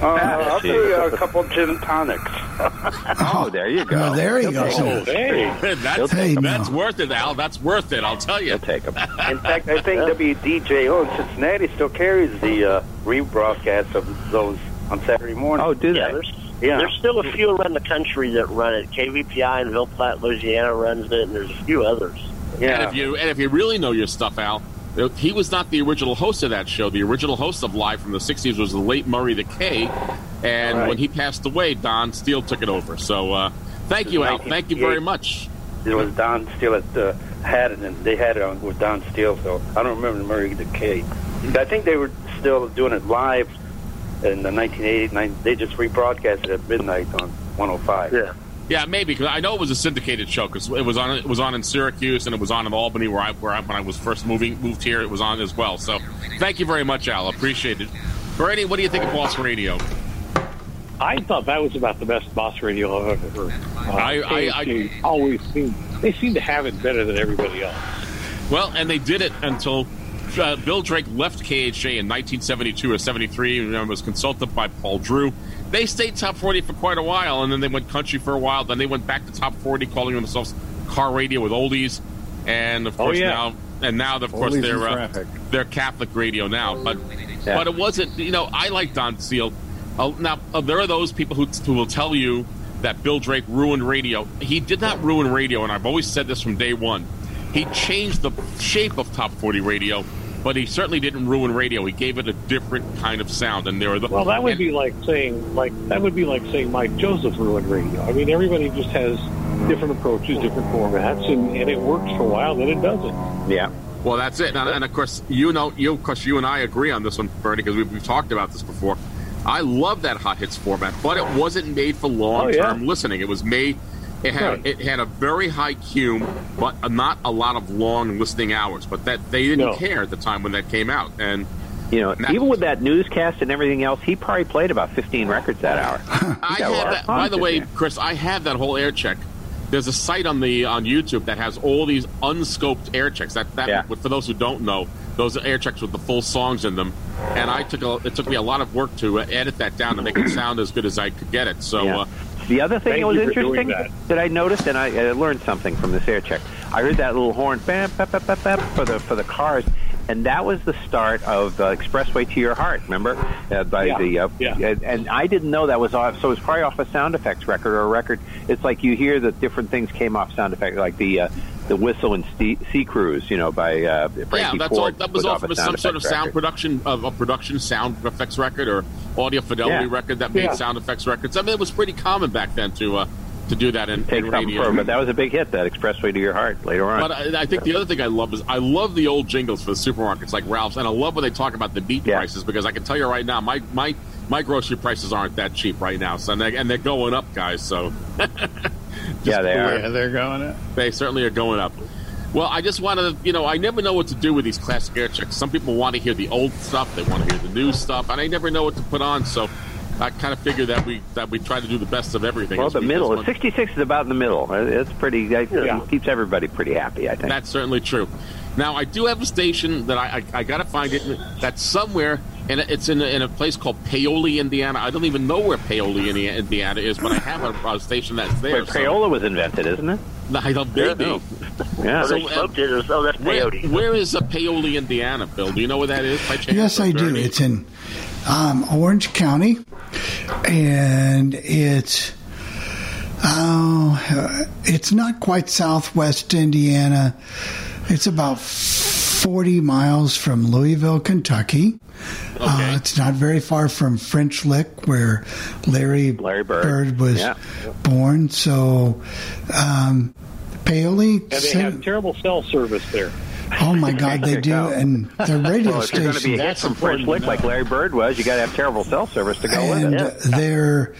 [SPEAKER 24] Uh, I'll do uh, a couple of gin and tonics.
[SPEAKER 3] oh, there you go.
[SPEAKER 1] Well, there you go.
[SPEAKER 2] Oh, hey, that's,
[SPEAKER 1] Hey,
[SPEAKER 2] that's
[SPEAKER 1] now.
[SPEAKER 2] worth it, Al. That's worth it. I'll tell you.
[SPEAKER 3] take them.
[SPEAKER 24] In fact, I think WDJO in Cincinnati still carries the uh, rebroadcast of those on Saturday morning.
[SPEAKER 3] Oh, do
[SPEAKER 5] Yeah,
[SPEAKER 3] they?
[SPEAKER 5] there's
[SPEAKER 24] Yeah.
[SPEAKER 5] there's still a few around the country that run it. KVPI in Ville Platte, Louisiana runs it, and there's a few others. Yeah.
[SPEAKER 2] And if you and if you really know your stuff, Al, he was not the original host of that show. The original host of Live from the '60s was the late Murray the K, and
[SPEAKER 24] Right.
[SPEAKER 2] when he passed away, Don Steele took it over. So, uh, thank you, Al. Thank you very much.
[SPEAKER 24] It was Don Steele that uh, had it, and they had it on with Don Steele. So I don't remember Murray the K. I think they were still doing it live in the 1980s. They just rebroadcast it at midnight on 105.
[SPEAKER 5] Yeah.
[SPEAKER 2] Yeah, maybe because I know it was a syndicated show because it was on it was on in Syracuse and it was on in Albany where I where I, when I was first moving moved here it was on as well. So, thank you very much, Al. Appreciate it. Bernie, what do you think of Boss Radio?
[SPEAKER 4] I thought that was about the best boss radio I've ever heard. Uh,
[SPEAKER 2] I- I- I-
[SPEAKER 4] always seem they seem to have it better than everybody else.
[SPEAKER 2] Well, and they did it until uh, Bill Drake left KHJ in 1972 or 73 and was consulted by Paul Drew. They stayed top 40 for quite a while, and then they went country for a while. Then they went back to top 40, calling themselves car radio with oldies. And of
[SPEAKER 4] Oh,
[SPEAKER 2] course
[SPEAKER 4] yeah.
[SPEAKER 2] now, and now of course
[SPEAKER 4] Oldies
[SPEAKER 2] they're uh, they're Catholic radio now. But
[SPEAKER 3] Yeah.
[SPEAKER 2] but it wasn't. You know, I like Don Steele. Uh, now uh, there are those people who who will tell you that Bill Drake ruined radio. He did not ruin radio, and I've always said this from day one. He changed the shape of top 40 radio, but he certainly didn't ruin radio. He gave it a different kind of sound, and there are the
[SPEAKER 4] Well, that would
[SPEAKER 2] and-
[SPEAKER 4] be like saying like that would be like saying Mike Joseph ruined radio. I mean, everybody just has different approaches, different formats, and, and it works for a while, then it doesn't.
[SPEAKER 3] Yeah.
[SPEAKER 2] Well, that's it, and, and of course, you know, you of course, you and I agree on this one, Bernie, because we've, we've talked about this before. I love that hot hits format, but it wasn't made for long term
[SPEAKER 4] Oh, yeah.
[SPEAKER 2] listening. It was made. It had
[SPEAKER 4] Right.
[SPEAKER 2] it had a very high cume, but not a lot of long listening hours. But that they didn't
[SPEAKER 4] No.
[SPEAKER 2] care at the time when that came out, and
[SPEAKER 3] You know,
[SPEAKER 2] That-
[SPEAKER 3] even with that newscast and everything else, he probably played about 15 records that hour.
[SPEAKER 2] I
[SPEAKER 3] got a lot
[SPEAKER 2] have that. By the way,
[SPEAKER 3] there.
[SPEAKER 2] Chris, I have that whole air check. There's a site on the on YouTube that has all these unscoped air checks. That that
[SPEAKER 3] Yeah.
[SPEAKER 2] for those who don't know, those are air checks with the full songs in them. And I took a, it took me a lot of work to uh, edit that down to make it sound as good as I could get it. So
[SPEAKER 3] Yeah.
[SPEAKER 2] uh,
[SPEAKER 3] The other thing
[SPEAKER 4] Thank
[SPEAKER 3] that was
[SPEAKER 4] you for doing
[SPEAKER 3] interesting
[SPEAKER 4] that.
[SPEAKER 3] I noticed, and I, I learned something from this air check. I heard that little horn bam, bap, bap, bap, bap, for the for the cars, and that was the start of uh, "Expressway to Your Heart." Remember, uh, by
[SPEAKER 4] Yeah.
[SPEAKER 3] the uh,
[SPEAKER 4] Yeah.
[SPEAKER 3] and- and I didn't know that was off. So it was probably off a sound effects record or a record. It's like you hear that different things came off sound effects, like the uh, the whistle and sea, sea cruise, you know, by uh, Frankie
[SPEAKER 2] yeah, that's all.
[SPEAKER 3] Ford.
[SPEAKER 2] That was
[SPEAKER 3] off
[SPEAKER 2] off
[SPEAKER 3] a
[SPEAKER 2] of some sort of sound
[SPEAKER 3] record.
[SPEAKER 2] production of a production sound effects record or audio fidelity
[SPEAKER 3] Yeah.
[SPEAKER 2] record that made
[SPEAKER 4] Yeah.
[SPEAKER 2] sound effects records. I mean, it was pretty common back then to uh, to do that in,
[SPEAKER 3] Take
[SPEAKER 2] in radio.
[SPEAKER 3] for, but that was a big hit. That "Expressway to Your Heart" later on.
[SPEAKER 2] But I, I think the other thing I love is I love the old jingles for the supermarkets like Ralph's, and I love when they talk about the meat
[SPEAKER 3] Yeah.
[SPEAKER 2] prices because I can tell you right now, my my my grocery prices aren't that cheap right now, so and, they, and they're going up, guys. So
[SPEAKER 3] yeah, they are.
[SPEAKER 25] They're going up.
[SPEAKER 2] they certainly are going up. Well, I just wanted to, you know, I never know what to do with these classic air checks. Some people want to hear the old stuff, they want to hear the new stuff, and I never know what to put on. So I kind of figure that we that we try to do the best of everything.
[SPEAKER 3] Well, the
[SPEAKER 2] we-
[SPEAKER 3] middle.
[SPEAKER 2] one-
[SPEAKER 3] 66 is about in the middle. It's pretty. It
[SPEAKER 4] Yeah.
[SPEAKER 3] keeps everybody pretty happy. I think.
[SPEAKER 2] That's certainly true. Now, I do have a station that I, I, I got to find it. That's somewhere, and it's in a, in a place called Paoli, Indiana. I don't even know where Paoli, Indiana is, but I have a, a station that's there.
[SPEAKER 3] Where Crayola was invented, isn't it?
[SPEAKER 2] I don't maybe.
[SPEAKER 3] Yeah.
[SPEAKER 5] Oh, they
[SPEAKER 2] So, uh,
[SPEAKER 5] smoked it. It Oh, that's
[SPEAKER 2] Where, where is a Paoli, Indiana, Bill? Do you know where that is? By chance?
[SPEAKER 1] Yes, I do.
[SPEAKER 2] Bernie?
[SPEAKER 1] It's in um, Orange County, and it's oh, uh, it's not quite Southwest Indiana. It's about forty miles from Louisville, Kentucky. Uh, it's not very far from French Lick, where Larry,
[SPEAKER 3] Larry Bird.
[SPEAKER 1] was
[SPEAKER 3] Yeah.
[SPEAKER 1] born. So, um, Paoli.
[SPEAKER 4] And they have terrible cell service there.
[SPEAKER 1] oh my God, they do, and the radio
[SPEAKER 3] well, if you're going to be
[SPEAKER 1] station.
[SPEAKER 3] hit from French Lick like Larry Bird was, you got to have terrible cell service to go
[SPEAKER 1] and
[SPEAKER 3] with it.
[SPEAKER 1] their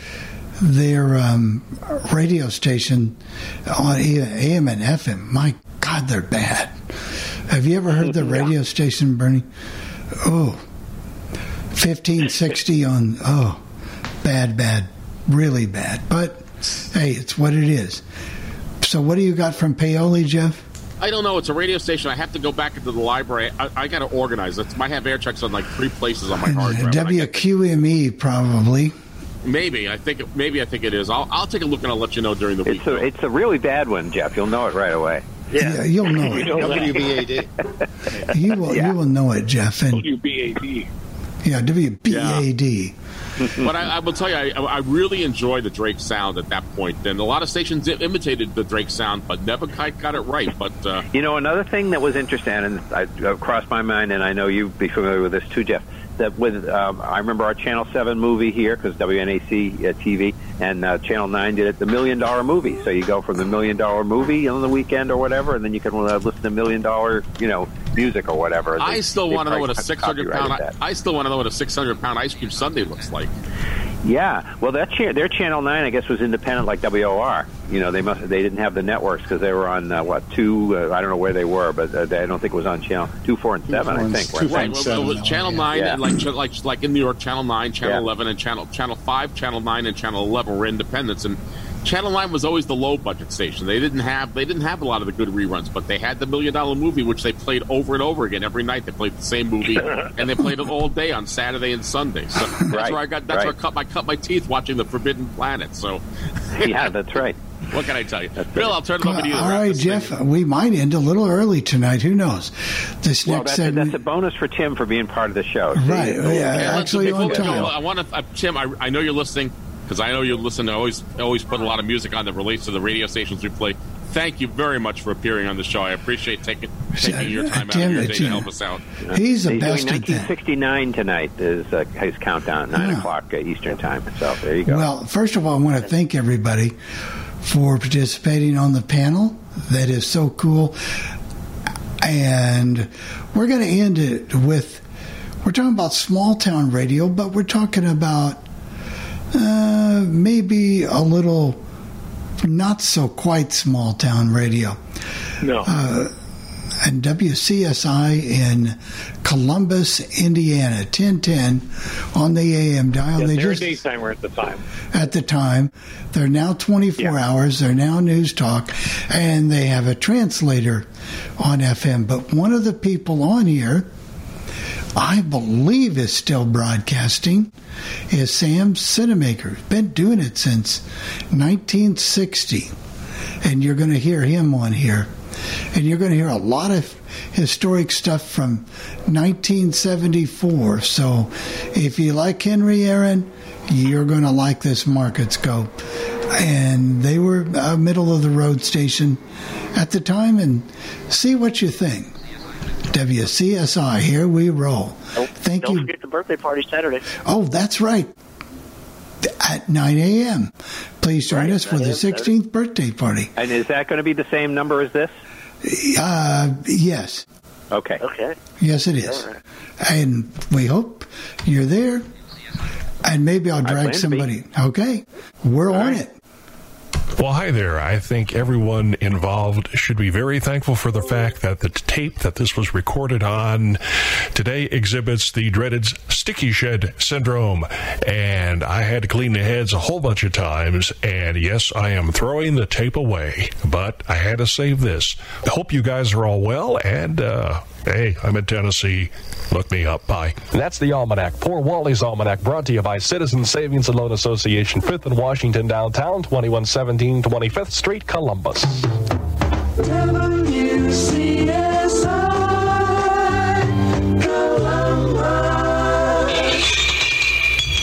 [SPEAKER 1] their um, radio station on AM and FM. My God, they're bad. Have you ever heard the radio station, Bernie? Oh, 1560 on, oh, bad, bad, really bad. But hey, it's what it is. So, what do you got from Paoli, Jeff?
[SPEAKER 2] I don't know. It's a radio station. I have to go back into the library. I, I got to organize. It might have air checks on like three places on my hard drive. and I
[SPEAKER 1] WQME probably.
[SPEAKER 2] Maybe I think maybe I think it is. I'll, I'll take a look and I'll let you know during the week.
[SPEAKER 3] It's a it's a really bad one, Jeff. You'll know it right away.
[SPEAKER 1] Yeah, you'll know it.
[SPEAKER 3] WBAD.
[SPEAKER 1] You will. You will know it, Jeff. And
[SPEAKER 4] WBAD.
[SPEAKER 1] yeah, WBAD.
[SPEAKER 2] but I, I will tell you, I, I really enjoy the Drake sound at that point. And a lot of stations imitated the Drake sound, but never quite got it right. But uh,
[SPEAKER 3] You know, another thing that was interesting, and I, uh, crossed my mind, and I know you'd be familiar with this too, Jeff. That with um, I remember our Channel Seven movie here because WNAC uh, TV and uh, Channel Nine did it, the Million Dollar Movie. So you go from the Million Dollar Movie on the weekend or whatever, and then you can uh, listen to Million Dollar, you know, music or whatever.
[SPEAKER 2] I still want to know what a six hundred pound.
[SPEAKER 3] that.
[SPEAKER 2] I still want to know what a six hundred pound ice cream sundae looks like.
[SPEAKER 3] Yeah, well, that cha- their Channel Nine, I guess, was independent like WOR. You know, they must they didn't have the networks because they were on uh, what two? Uh, I don't know where they were, but uh, they, I don't think it was on Channel two, four, and seven. I think. weren't they?
[SPEAKER 2] Right. Well, well, Channel Nine,
[SPEAKER 3] Yeah.
[SPEAKER 2] and like like like in New York, Channel Nine, Channel
[SPEAKER 3] Yeah.
[SPEAKER 2] Eleven, and Channel Channel Five, Channel Nine, and Channel Eleven were independents, and Channel Nine was always the low budget station. They didn't have they didn't have a lot of the good reruns, but they had the Million Dollar Movie, which they played over and over again every night. They played the same movie, and they played it all day on Saturday and Sunday. So that's
[SPEAKER 3] Right,
[SPEAKER 2] where I got that's where I cut my cut my teeth watching the Forbidden Planet. So
[SPEAKER 3] yeah, that's right.
[SPEAKER 2] What can I tell you, Bill? I'll turn it over to you. to
[SPEAKER 1] All
[SPEAKER 2] wrap
[SPEAKER 1] right,
[SPEAKER 2] this thing
[SPEAKER 1] Jeff. We might end a little early tonight. Who knows? This
[SPEAKER 3] Well,
[SPEAKER 1] next
[SPEAKER 3] that's a, that's a bonus for Tim for being part of the show. See?
[SPEAKER 1] Right, yeah,
[SPEAKER 2] let's-
[SPEAKER 1] actually
[SPEAKER 2] before
[SPEAKER 1] on
[SPEAKER 2] we go,
[SPEAKER 1] time.
[SPEAKER 2] I want to, uh, Tim. I, I know you're listening because I know you listen. I always always put a lot of music on that relates to the radio stations we play. Thank you very much for appearing on the show. I appreciate taking taking your time out of
[SPEAKER 1] Tim,
[SPEAKER 2] your day to help us out.
[SPEAKER 1] He's the
[SPEAKER 3] He's
[SPEAKER 1] best
[SPEAKER 3] doing
[SPEAKER 1] at that.
[SPEAKER 3] 1969 tonight is uh, his countdown at nine
[SPEAKER 1] Yeah.
[SPEAKER 3] o'clock uh, Eastern time. So there you go.
[SPEAKER 1] Well, first of all, I want to thank everybody for participating on the panel. That is so cool. And we're going to end it with we're talking about small town radio, but we're talking about uh, maybe a little not so quite small town radio.
[SPEAKER 4] No.
[SPEAKER 1] Uh, and WCSI in Columbus, Indiana, 1010 on the AM dial.
[SPEAKER 4] Yeah,
[SPEAKER 1] they
[SPEAKER 4] they're a
[SPEAKER 1] just
[SPEAKER 4] daytimer at the time.
[SPEAKER 1] at the time. They're now 24 hours. They're now news talk, and they have a translator on FM. But one of the people on here, I believe, is still broadcasting, is Sam Simmermaker. Been doing it since 1960, and you're going to hear him on here. And you're going to hear a lot of historic stuff from 1974. So if you like Henry Aaron, you're going to like this market scope. And they were a middle of the road station at the time, and see what you think. WCSI, here we roll. Thank
[SPEAKER 5] Don't
[SPEAKER 1] you.
[SPEAKER 5] forget the birthday party Saturday.
[SPEAKER 1] Oh, that's right. At 9 a.m. Please join us for the 16th birthday party.
[SPEAKER 3] And is that going to be the same number as this?
[SPEAKER 1] Uh, yes.
[SPEAKER 3] Okay.
[SPEAKER 5] Okay.
[SPEAKER 1] Yes, it is. And we hope you're there. And maybe I'll drag somebody. Okay. We're on it.
[SPEAKER 25] Well, hi there. I think everyone involved should be very thankful for the fact that the tape that this was recorded on today exhibits the dreaded sticky shed syndrome. And I had to clean the heads a whole bunch of times. And yes, I am throwing the tape away, but I had to save this. I hope you guys are all well. And, uh, hey, I'm in Tennessee. Look me up. Bye.
[SPEAKER 23] And that's the Almanac. Poor Wally's Almanac, brought to you by Citizens Savings and Loan Association, 5th and Washington downtown, 2117 25th Street, Columbus. WCSI, Columbus.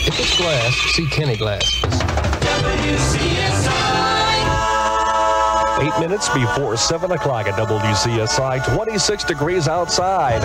[SPEAKER 23] If it's glass, see Kenny Glass. Eight minutes before 7 o'clock at WCSI, 26 degrees outside.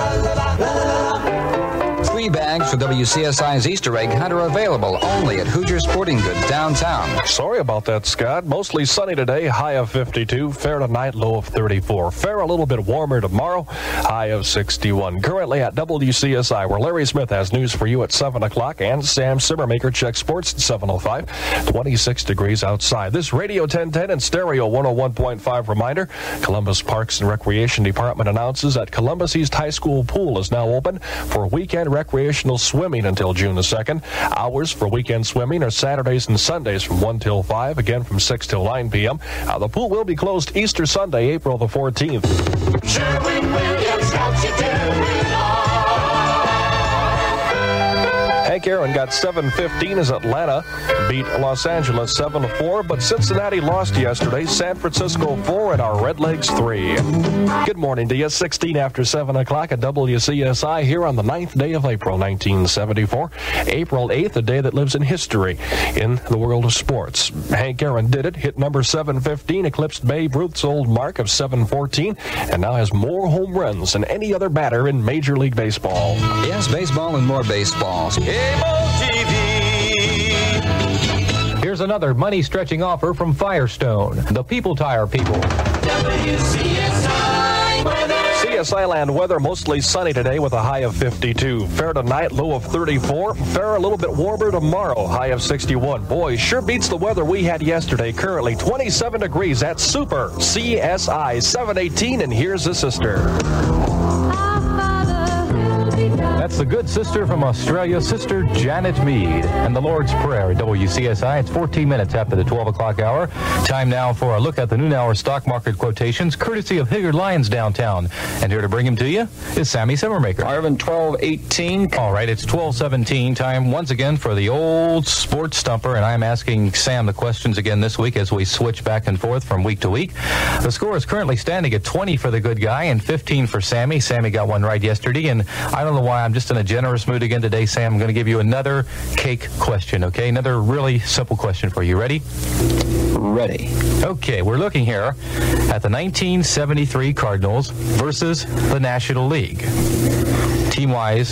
[SPEAKER 26] Three bags for WCSI's Easter egg hunt are available only at Hoosier Sporting Goods downtown.
[SPEAKER 23] Sorry about that, Scott. Mostly sunny today, high of 52. Fair tonight, low of 34. Fair a little bit warmer tomorrow, high of 61. Currently at WCSI, where Larry Smith has news for you at 7 o'clock, and Sam Simmermaker checks sports at 7.05. 26 degrees outside. This Radio 1010 and Stereo 101.5 reminder Columbus Parks and Recreation Department announces that Columbus East High School pool is now open for weekend recreation recreational swimming until June the 2nd. Hours for weekend swimming are Saturdays and Sundays from 1 till 5, again from 6 till 9 p.m. Uh, the pool will be closed Easter Sunday, April the 14th.
[SPEAKER 12] Sherwin Williams you
[SPEAKER 23] Hank Aaron got 7-15 as Atlanta beat Los Angeles 7-4, but Cincinnati lost yesterday. San Francisco 4 and our Redlegs 3. Good morning to you. 16 after 7 o'clock at WCSI here on the 9th day of April 1974. April 8th, a day that lives in history in the world of sports. Hank Aaron did it, hit number 715, eclipsed Babe Ruth's old mark of 714, and now has more home runs than any other batter in Major League Baseball.
[SPEAKER 26] Yes, baseball and more baseball.
[SPEAKER 27] Here's another money stretching offer from Firestone, the People Tire people.
[SPEAKER 12] WCSI weather.
[SPEAKER 23] CSI land weather mostly sunny today with a high of 52. Fair tonight, low of 34. Fair a little bit warmer tomorrow, high of 61. Boy, sure beats the weather we had yesterday. Currently 27 degrees. That's super. CSI 718, and here's the sister.
[SPEAKER 27] That's the good sister from Australia, Sister Janet Mead, and the Lord's Prayer at WCSI. It's 14 minutes after the 12 o'clock hour. Time now for a look at the noon hour stock market quotations, courtesy of Hilliard Lyons downtown. And here to bring him to you is Sammy Simmermaker.
[SPEAKER 26] Marvin, 1218.
[SPEAKER 27] All right, it's 1217 time once again for the old sports stumper, and I'm asking Sam the questions again this week as we switch back and forth from week to week. The score is currently standing at 20 for the good guy and 15 for Sammy. Sammy got one right yesterday, and I don't know why I'm just in a generous mood again today, Sam. I'm going to give you another cake question, okay? Another really simple question for you. Ready?
[SPEAKER 26] Ready.
[SPEAKER 27] Okay, we're looking here at the 1973 Cardinals versus the National League. Team wise,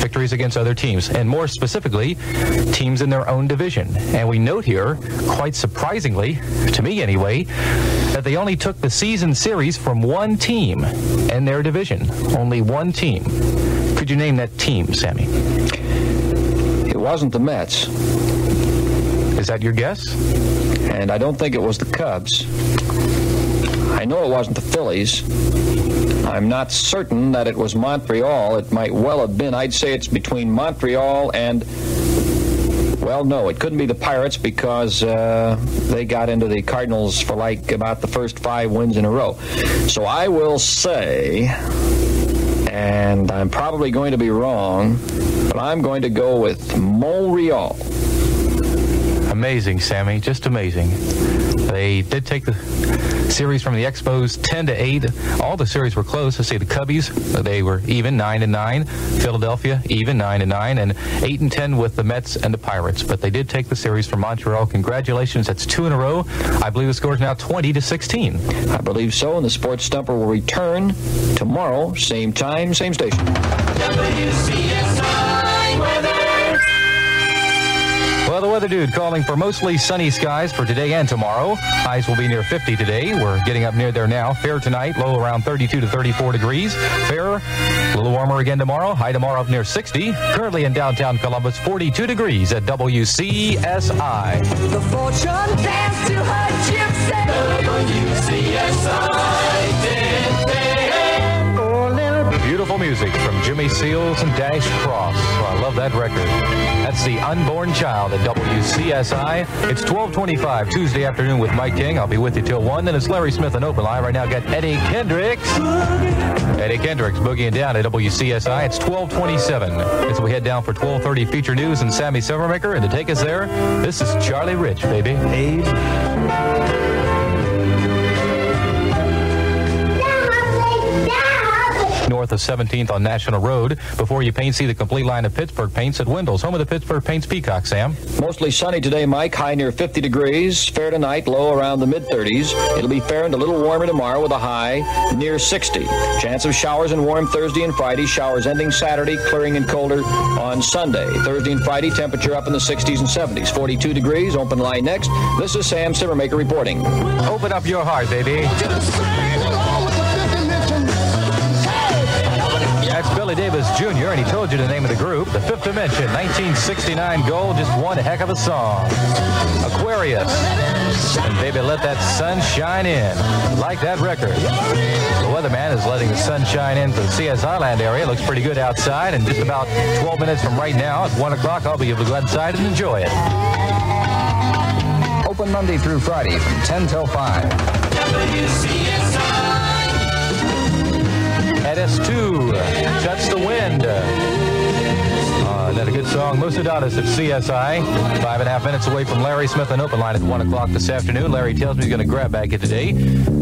[SPEAKER 27] victories against other teams, and more specifically, teams in their own division. And we note here, quite surprisingly, to me anyway, that they only took the season series from one team in their division. Only one team. Could you name that team, Sammy?
[SPEAKER 26] It wasn't the Mets.
[SPEAKER 27] Is that your guess?
[SPEAKER 26] And I don't think it was the Cubs. I know it wasn't the Phillies. I'm not certain that it was Montreal. It might well have been. I'd say it's between Montreal and. Well, no, it couldn't be the Pirates because uh, they got into the Cardinals for like about the first five wins in a row. So I will say, and I'm probably going to be wrong, but I'm going to go with Montreal.
[SPEAKER 27] Amazing, Sammy. Just amazing. They did take the series from the Expos 10 to 8. All the series were close. Let's see, the Cubbies, uh, they were even 9 and 9. Philadelphia, even 9 and 9. And 8 and 10 with the Mets and the Pirates. But they did take the series from Montreal. Congratulations. That's two in a row. I believe the score is now 20 to 16.
[SPEAKER 26] I believe so, and the Sports Stumper will return tomorrow, same time, same station.
[SPEAKER 12] WCSI
[SPEAKER 27] Well, the weather dude calling for mostly sunny skies for today and tomorrow. Highs will be near 50 today. We're getting up near there now. Fair tonight, low around 32 to 34 degrees. Fair, a little warmer again tomorrow. High tomorrow up near 60. Currently in downtown Columbus, 42 degrees at WCSI.
[SPEAKER 12] The fortune dance to her gypsy. WCSI
[SPEAKER 27] music from Jimmy Seals and Dash Crofts. Oh, I love that record. That's the Unborn Child at WCSI. It's 1225 Tuesday afternoon with Mike King. I'll be with you till 1. Then it's Larry Smith and Open Line. Right now, got Eddie Kendricks. Eddie Kendricks boogieing down at WCSI. It's 1227. As we head down for 1230 feature news and Sammy Simmermaker. And to take us there, this is Charlie Rich, baby. North of 17th on National Road. Before you paint, see the complete line of Pittsburgh paints at Wendell's, home of the Pittsburgh Paints Peacock, Sam.
[SPEAKER 26] Mostly sunny today, Mike. High near 50 degrees. Fair tonight, low around the mid 30s. It'll be fair and a little warmer tomorrow with a high near 60. Chance of showers and warm Thursday and Friday. Showers ending Saturday, clearing and colder on Sunday. Thursday and Friday, temperature up in the 60s and 70s. 42 degrees. Open line next. This is Sam Simmermaker reporting.
[SPEAKER 27] Open up your heart, baby. Davis. Jr., and he told you the name of the group. The Fifth Dimension, 1969 gold, just one heck of a song. Aquarius. And baby, let that sun shine in. Like that record. The weatherman is letting the sun shine in for the CS land area. It Looks pretty good outside, and just about 12 minutes from right now, at 1 o'clock, I'll be able to go outside and enjoy it.
[SPEAKER 28] Open Monday through Friday from 10 till 5.
[SPEAKER 27] At S2, Touch the Wind. Uh, that a good song. Mocedades at CSI. Five and a half minutes away from Larry Smith and open line at 1 o'clock this afternoon. Larry tells me he's going to grab bag it today.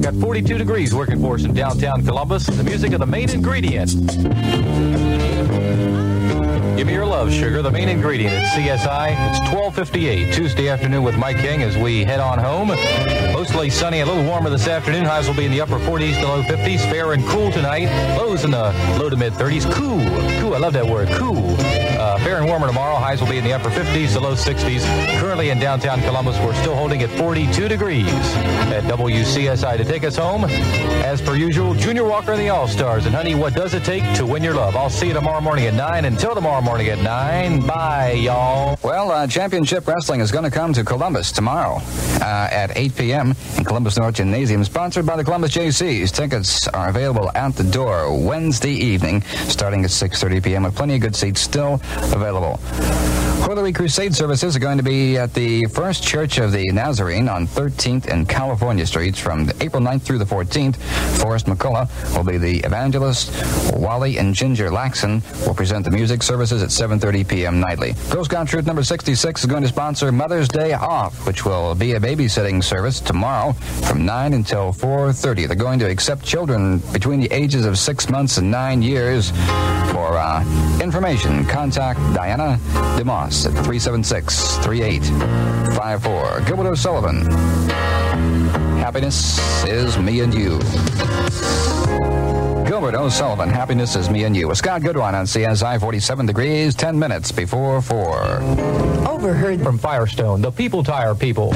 [SPEAKER 27] Got 42 degrees working for us in downtown Columbus. The music of the main ingredient. Give your love, sugar. The main ingredient at CSI. It's 12:58 Tuesday afternoon with Mike King as we head on home. Mostly sunny, a little warmer this afternoon. Highs will be in the upper 40s to low 50s. Fair and cool tonight. Lows in the low to mid 30s. Cool, cool. I love that word. Cool. Uh, fair and warmer tomorrow. Highs will be in the upper 50s to low 60s. Currently in downtown Columbus, we're still holding at 42 degrees at WCSI. To take us home, as per usual, Junior Walker and the All Stars. And honey, what does it take to win your love? I'll see you tomorrow morning at 9. Until tomorrow morning at 9. Bye, y'all.
[SPEAKER 28] Well, uh, Championship Wrestling is going to come to Columbus tomorrow uh, at 8 p.m. in Columbus North Gymnasium, sponsored by the Columbus JCs. Tickets are available at the door Wednesday evening, starting at 6:30 p.m. with plenty of good seats still available. Quarterly Crusade services are going to be at the First Church of the Nazarene on 13th and California Streets from April 9th through the 14th. Forrest McCullough will be the evangelist. Wally and Ginger Laxon will present the music services at 7.30 p.m. nightly. Girl Scout Troop number 66 is going to sponsor Mother's Day Off, which will be a babysitting service tomorrow from 9 until 4.30. They're going to accept children between the ages of 6 months and 9 years. For uh, information, contact Diana DeMoss at 376-3854. Gilbert O'Sullivan. Happiness is me and you. Gilbert O'Sullivan, happiness is me and you. With Scott Goodwine on CSI 47 degrees, 10 minutes before 4.
[SPEAKER 27] Overheard from Firestone, the people tire people.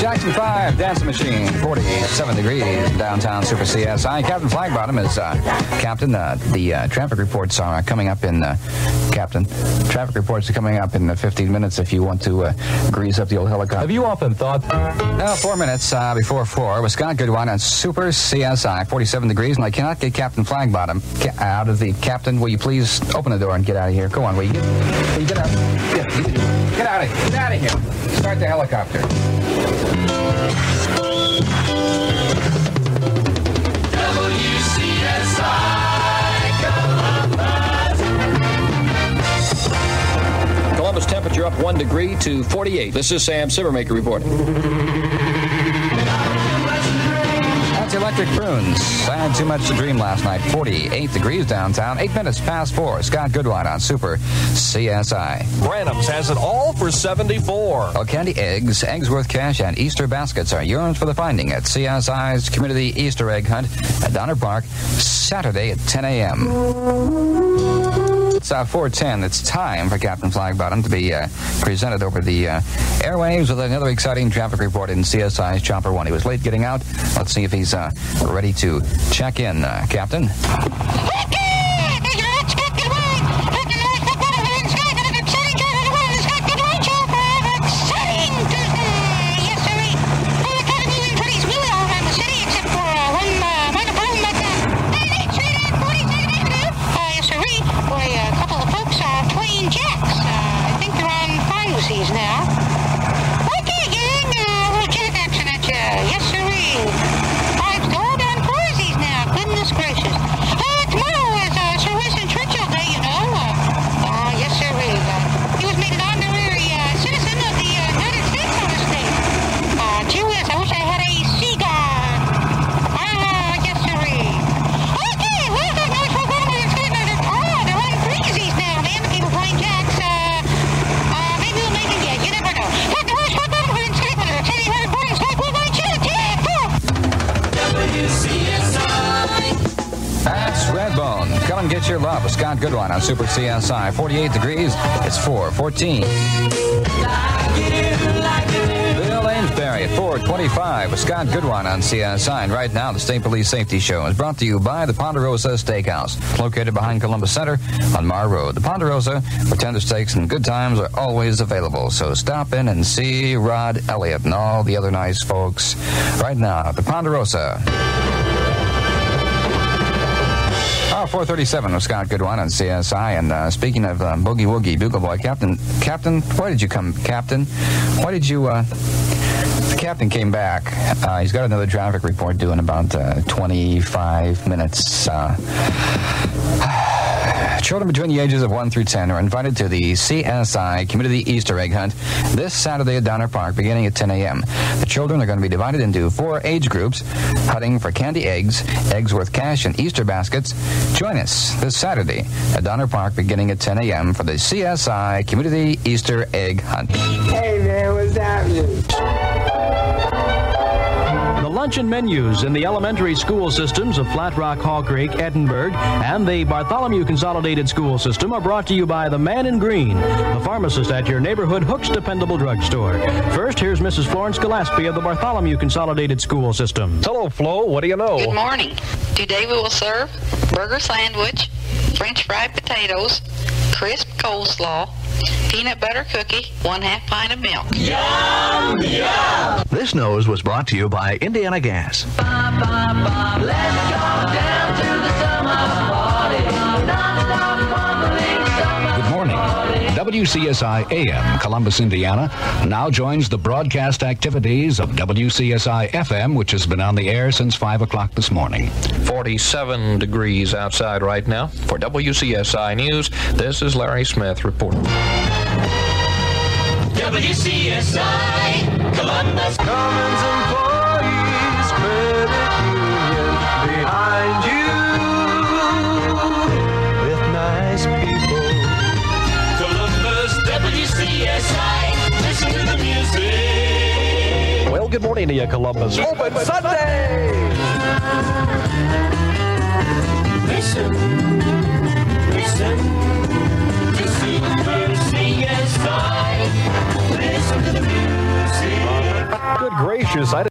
[SPEAKER 28] Jackson 5, Dancing Machine, 47 degrees, downtown Super CSI. Captain Flagbottom is uh, Captain. Uh, the uh, traffic reports are coming up in, uh, Captain. Traffic reports are coming up in uh, 15 minutes if you want to uh, grease up the old helicopter.
[SPEAKER 27] Have you often thought?
[SPEAKER 28] Four minutes uh, before four with Scott Goodwine on Super CSI, 47 degrees, and I cannot get Captain Flagbottom ca- out of the captain. Will you please open the door and get out of here? Go on, will you get, will you get out? Get, get out of here. Get out of here. Start the helicopter.
[SPEAKER 26] Columbus temperature up one degree to 48. This is Sam Simmermaker reporting.
[SPEAKER 28] Electric Prunes. I had too much to dream last night. 48 degrees downtown. Eight minutes past four. Scott Goodwine on Super CSI.
[SPEAKER 23] Branham's has it all for 74.
[SPEAKER 28] Oh, candy eggs, eggs worth cash, and Easter baskets are yours for the finding at CSI's Community Easter Egg Hunt at Donner Park, Saturday at 10 a.m. It's uh, 410. It's time for Captain Flagbottom to be uh, presented over the uh, airwaves with another exciting traffic report in CSI's Chopper 1. He was late getting out. Let's see if he's uh, ready to check in, uh, Captain. CSI. 48 degrees. It's 414. Bill Amesbury. Mary at 425 with Scott Goodwin on CSI. And right now, the State Police Safety Show is brought to you by the Ponderosa Steakhouse, located behind Columbus Center on Marr Road. The Ponderosa, where tender steaks and good times are always available. So stop in and see Rod Elliott and all the other nice folks right now at the Ponderosa. Oh, 437 with Scott Goodwin on CSI. And uh, speaking of uh, Boogie Woogie Bugle Boy, Captain, Captain, why did you come, Captain? Why did you, uh, the captain came back. Uh, he's got another traffic report due in about uh, 25 minutes. Children between the ages of 1 through 10 are invited to the CSI Community Easter Egg Hunt this Saturday at Donner Park beginning at 10 a.m. The children are going to be divided into four age groups, hunting for candy eggs, eggs worth cash, and Easter baskets. Join us this Saturday at Donner Park beginning at 10 a.m. for the CSI Community Easter Egg Hunt.
[SPEAKER 29] Hey man, what's happening?
[SPEAKER 30] The luncheon menus in the elementary school systems of Flat Rock, Hawcreek, Edinburgh, and the Bartholomew Consolidated School System are brought to you by the Man in Green, the pharmacist at your neighborhood Hook's Dependable Drugstore. First, here's Mrs. Florence Gillespie of the Bartholomew Consolidated School System.
[SPEAKER 23] Hello, Flo. What do you know?
[SPEAKER 31] Good morning. Today we will serve burger sandwich, french fried potatoes, crisp coleslaw, peanut butter cookie, one half pint of milk. Yum, yum.
[SPEAKER 32] This nose was brought to you by Indiana Gas. Good WCSI AM Columbus, Indiana now joins the broadcast activities of WCSI FM, which has been on the air since 5 o'clock this morning.
[SPEAKER 27] 47 degrees outside right now. For WCSI News, this is Larry Smith reporting.
[SPEAKER 12] WCSI Columbus.
[SPEAKER 29] Cummins employees
[SPEAKER 23] good morning to you, Columbus.
[SPEAKER 29] Open Sunday.
[SPEAKER 12] Listen, listen to Super CSI. Listen to the music.
[SPEAKER 23] Good gracious, I